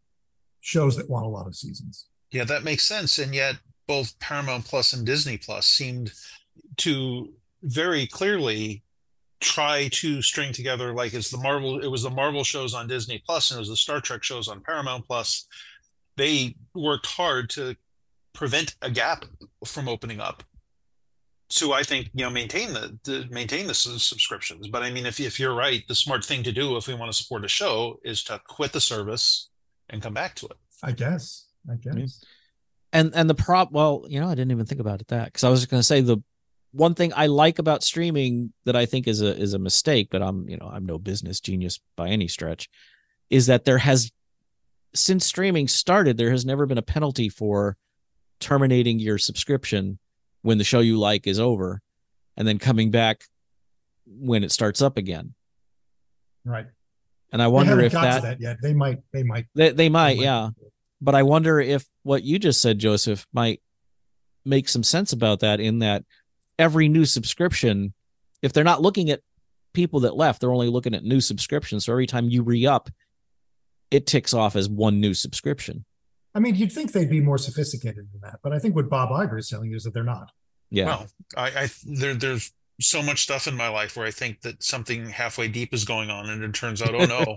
Speaker 2: shows that want a lot of seasons.
Speaker 4: Yeah, that makes sense. And yet both Paramount Plus and Disney Plus seemed to very clearly try to string together like it's the Marvel it was the Marvel shows on Disney Plus and it was the Star Trek shows on Paramount Plus. They worked hard to prevent a gap from opening up to I think you know maintain the, the maintain the subscriptions. But I mean if if you're right, the smart thing to do if we want to support a show is to quit the service and come back to it.
Speaker 2: I guess. I guess.
Speaker 3: and and the prop well you know i didn't even think about it that because i was going to say the one thing i like about streaming that i think is a is a mistake but i'm you know i'm no business genius by any stretch is that there has since streaming started there has never been a penalty for terminating your subscription when the show you like is over and then coming back when it starts up again
Speaker 2: Right.
Speaker 3: and i wonder if
Speaker 2: got
Speaker 3: that,
Speaker 2: to that yet. They might. They might.
Speaker 3: they, they might
Speaker 2: they
Speaker 3: yeah but I wonder if what you just said, Joseph, might make some sense about that in that every new subscription, if they're not looking at people that left, they're only looking at new subscriptions. So every time you re up, it ticks off as one new subscription.
Speaker 2: I mean, you'd think they'd be more sophisticated than that, but I think what Bob Iger is telling you is that they're not.
Speaker 3: Yeah.
Speaker 4: Well, I, I there there's so much stuff in my life where I think that something halfway deep is going on, and it turns out, oh no.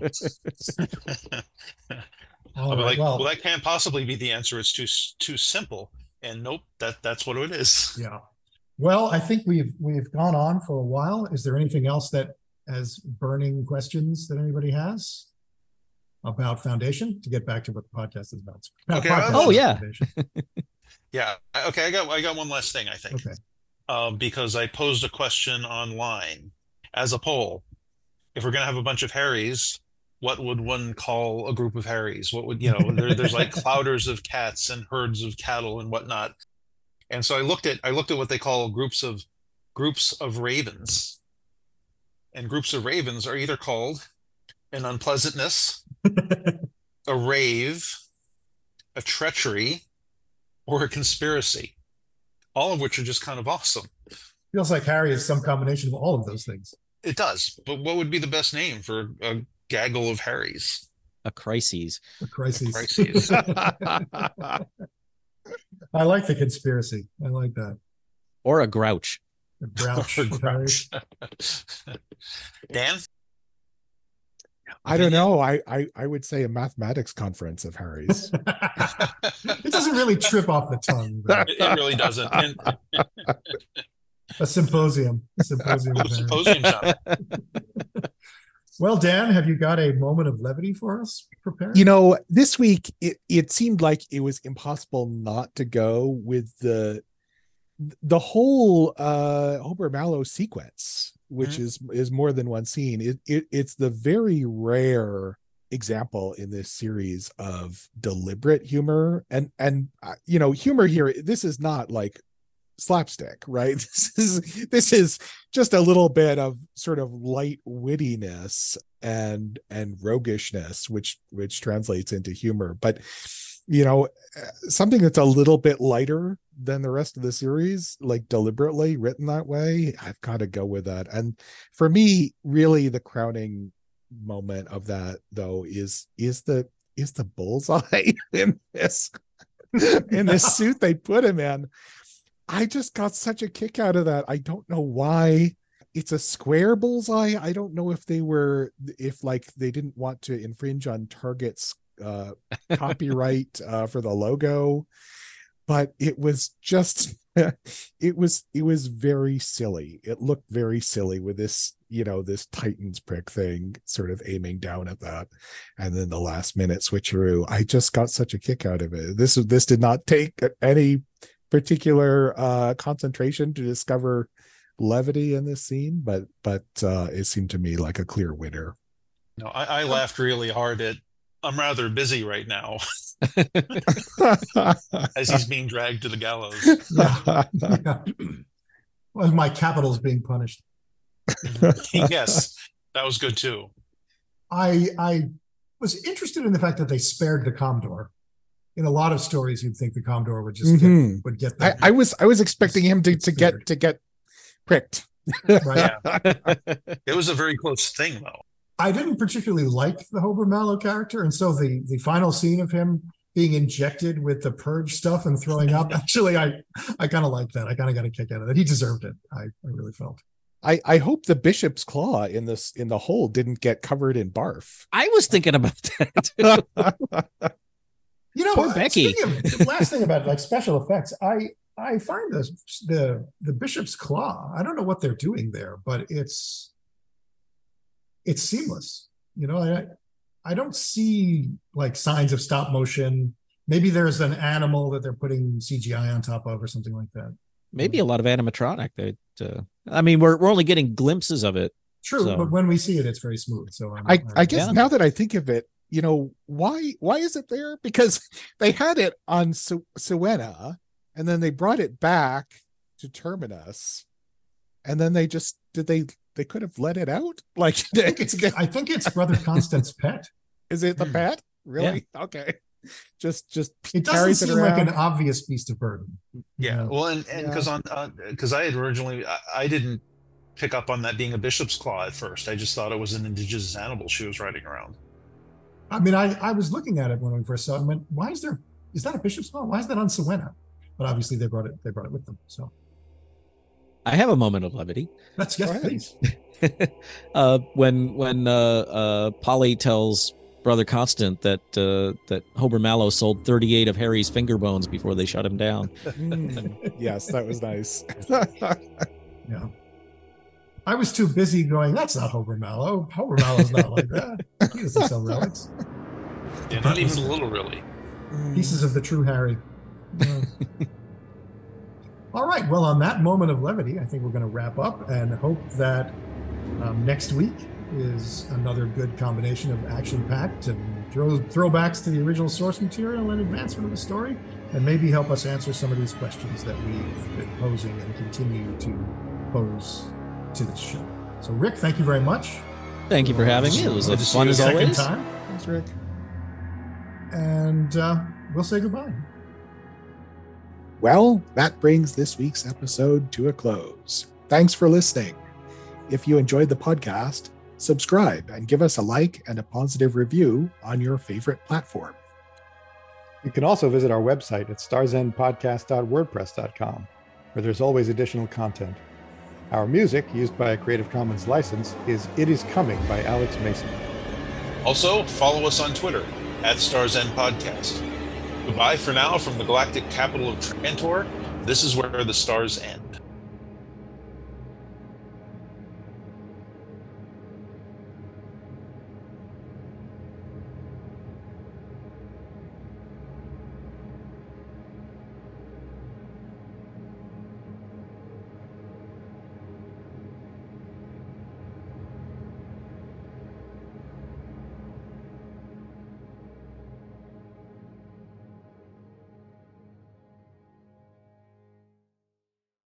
Speaker 4: I'll be
Speaker 2: right,
Speaker 4: like,
Speaker 2: well,
Speaker 4: well, that can't possibly be the answer. It's too too simple. And nope, that that's what it is.
Speaker 2: yeah. Well, I think we've we've gone on for a while. Is there anything else that has burning questions that anybody has about Foundation? To get back to what the podcast is about.
Speaker 4: Okay,
Speaker 2: Podcast
Speaker 4: oh,
Speaker 3: yeah.
Speaker 4: Yeah. Okay. I got I got one last thing. I think.
Speaker 2: Okay.
Speaker 4: um, because I posed a question online as a poll. If we're going to have a bunch of Haris, what would one call a group of Haris? What would, you know, there, there's like clouders of cats and herds of cattle and whatnot. And so I looked at, I looked at what they call groups of groups of ravens. And groups of ravens are either called an unpleasantness, a rave, a treachery, or a conspiracy, all of which are just kind of awesome.
Speaker 2: Feels like Hari is some combination of all of those things.
Speaker 4: It does, but what would be the best name for a gaggle of Haris?
Speaker 3: A crises.
Speaker 2: A crises.
Speaker 4: crises.
Speaker 2: I like the conspiracy. I like that.
Speaker 3: Or a grouch.
Speaker 2: The grouch.
Speaker 4: Or
Speaker 2: with Hari.
Speaker 4: grouch. Dan?
Speaker 5: I don't know. I, I I would say a mathematics conference of Hari's.
Speaker 2: it doesn't really trip off the tongue.
Speaker 4: It, it really doesn't. And
Speaker 2: A symposium. A symposium. of
Speaker 4: symposium sound.
Speaker 2: Well, Dan, have you got a moment of levity for us prepared?
Speaker 5: you know, this week it, it seemed like it was impossible not to go with the the whole uh Hober Mallow sequence, which
Speaker 4: Mhm.
Speaker 5: is is more than one scene. It, it it's the very rare example in this series of deliberate humor and and uh, you know humor here this is not like slapstick right? This is this is just a little bit of sort of light wittiness and and roguishness which which translates into humor. But you know something that's a little bit lighter than the rest of the series like deliberately written that way i've got to go with that. And for me really the crowning moment of that though is is the is the bullseye in this in this suit they put him in i just got such a kick out of that. I don't know why. It's a square bullseye. I don't know if they were if like they didn't want to infringe on target's uh copyright uh for the logo but it was just it was it was very silly. It looked very silly with this you know this titans prick thing sort of aiming down at that. And then the last minute switcheroo. I just got such a kick out of it. This this did not take any particular uh concentration to discover levity in this scene but but uh it seemed to me like a clear winner
Speaker 4: No, I, I laughed really hard at I'm rather busy right now as he's being dragged to the gallows.
Speaker 2: Yeah. well, my capital is being punished.
Speaker 4: yes, that was good too.
Speaker 2: I I was interested in the fact that they spared the Commodore. In a lot of stories, you'd think the Commodore would just
Speaker 5: Mhm.
Speaker 2: get, would get
Speaker 5: I,
Speaker 2: that.
Speaker 5: I was I was expecting him to, to get to get pricked.
Speaker 2: right?
Speaker 4: It was a very close thing though.
Speaker 2: I didn't particularly like the Hober Mallow character, and so the the final scene of him being injected with the purge stuff and throwing up. Actually, I I kind of like that. I kind of got a kick out of that. He deserved it. I, I really felt.
Speaker 5: I, I hope the bishop's claw in this in the hole didn't get covered in barf.
Speaker 3: I was thinking about that.
Speaker 2: You know,
Speaker 3: Poor
Speaker 2: uh,
Speaker 3: Becky.
Speaker 2: speaking of the last thing about like special effects, I I find the the the bishop's claw. I don't know what they're doing there, but it's it's seamless. You know, I I don't see like signs of stop motion. Maybe there's an animal that they're putting CGI on top of or something like that.
Speaker 3: Maybe a lot of animatronic. That uh, I mean, we're we're only getting glimpses of it.
Speaker 2: True,
Speaker 3: So-
Speaker 2: but when we see it, it's very smooth. So I'm,
Speaker 5: I,
Speaker 2: I'm-
Speaker 5: I guess
Speaker 3: Yeah.
Speaker 5: now that I think of it, you know, why why is it there? Because they had it on Su- Siwenna and then they brought it back to Terminus. And then they just did they they could have let it out? Like
Speaker 2: I think it's I think it's Brother Constant's pet.
Speaker 5: is it the
Speaker 2: Hmm.
Speaker 5: pet? Really? Okay. Just just
Speaker 2: It doesn't seem
Speaker 5: it
Speaker 2: like an obvious beast of burden.
Speaker 4: Yeah,
Speaker 2: Yeah.
Speaker 4: well, and and
Speaker 5: Yeah.
Speaker 4: because on because I had originally I, I didn't pick up on that being a bishop's claw at first. I just thought it was an indigenous animal she was riding around.
Speaker 2: I mean, I, I was looking at it when we first saw it and went, why is there, is that a bishop's claw? Why is that on Siwenna? But obviously they brought it, they brought it with them. So
Speaker 3: I have a moment of levity.
Speaker 2: that's,
Speaker 5: Go
Speaker 2: yes,
Speaker 5: ahead.
Speaker 2: please.
Speaker 3: uh, when when uh, uh, Poly tells Brother Constant that uh, that Hober Mallow sold 38 of Hari's finger bones before they shut him down.
Speaker 5: Mm, yes, that was nice.
Speaker 2: Yeah. I was too busy going, that's not Hober Mallow. Hober Mallow's not like that. He doesn't sell relics.
Speaker 4: Yeah, not even a little really.
Speaker 2: Pieces of the true Hari. Yeah. All right. Well, on that moment of levity, I think we're going to wrap up and hope that um, next week is another good combination of action packed and throw, throwbacks to the original source material and advancement of the story, and maybe help us answer some of these questions that we've been posing and continue to pose to this show. So, Rick, thank you very much.
Speaker 3: Thank you for having me. It was
Speaker 4: Good
Speaker 3: a
Speaker 4: to see
Speaker 3: fun
Speaker 4: you
Speaker 3: as
Speaker 2: Second
Speaker 3: always.
Speaker 2: time,
Speaker 5: Thanks, Rick.
Speaker 2: and uh, we'll say goodbye.
Speaker 5: Well, that brings this week's episode to a close. Thanks for listening. If you enjoyed the podcast, subscribe and give us a like and a positive review on your favorite platform.
Speaker 6: You can also visit our website at starsendpodcast.wordpress.com, where there's always additional content. Our music, used by a Creative Commons license, is It Is Coming by Alex Mason.
Speaker 4: Also, follow us on Twitter at Stars End Podcast. Goodbye for now from the galactic capital of Trantor. This is where the stars end.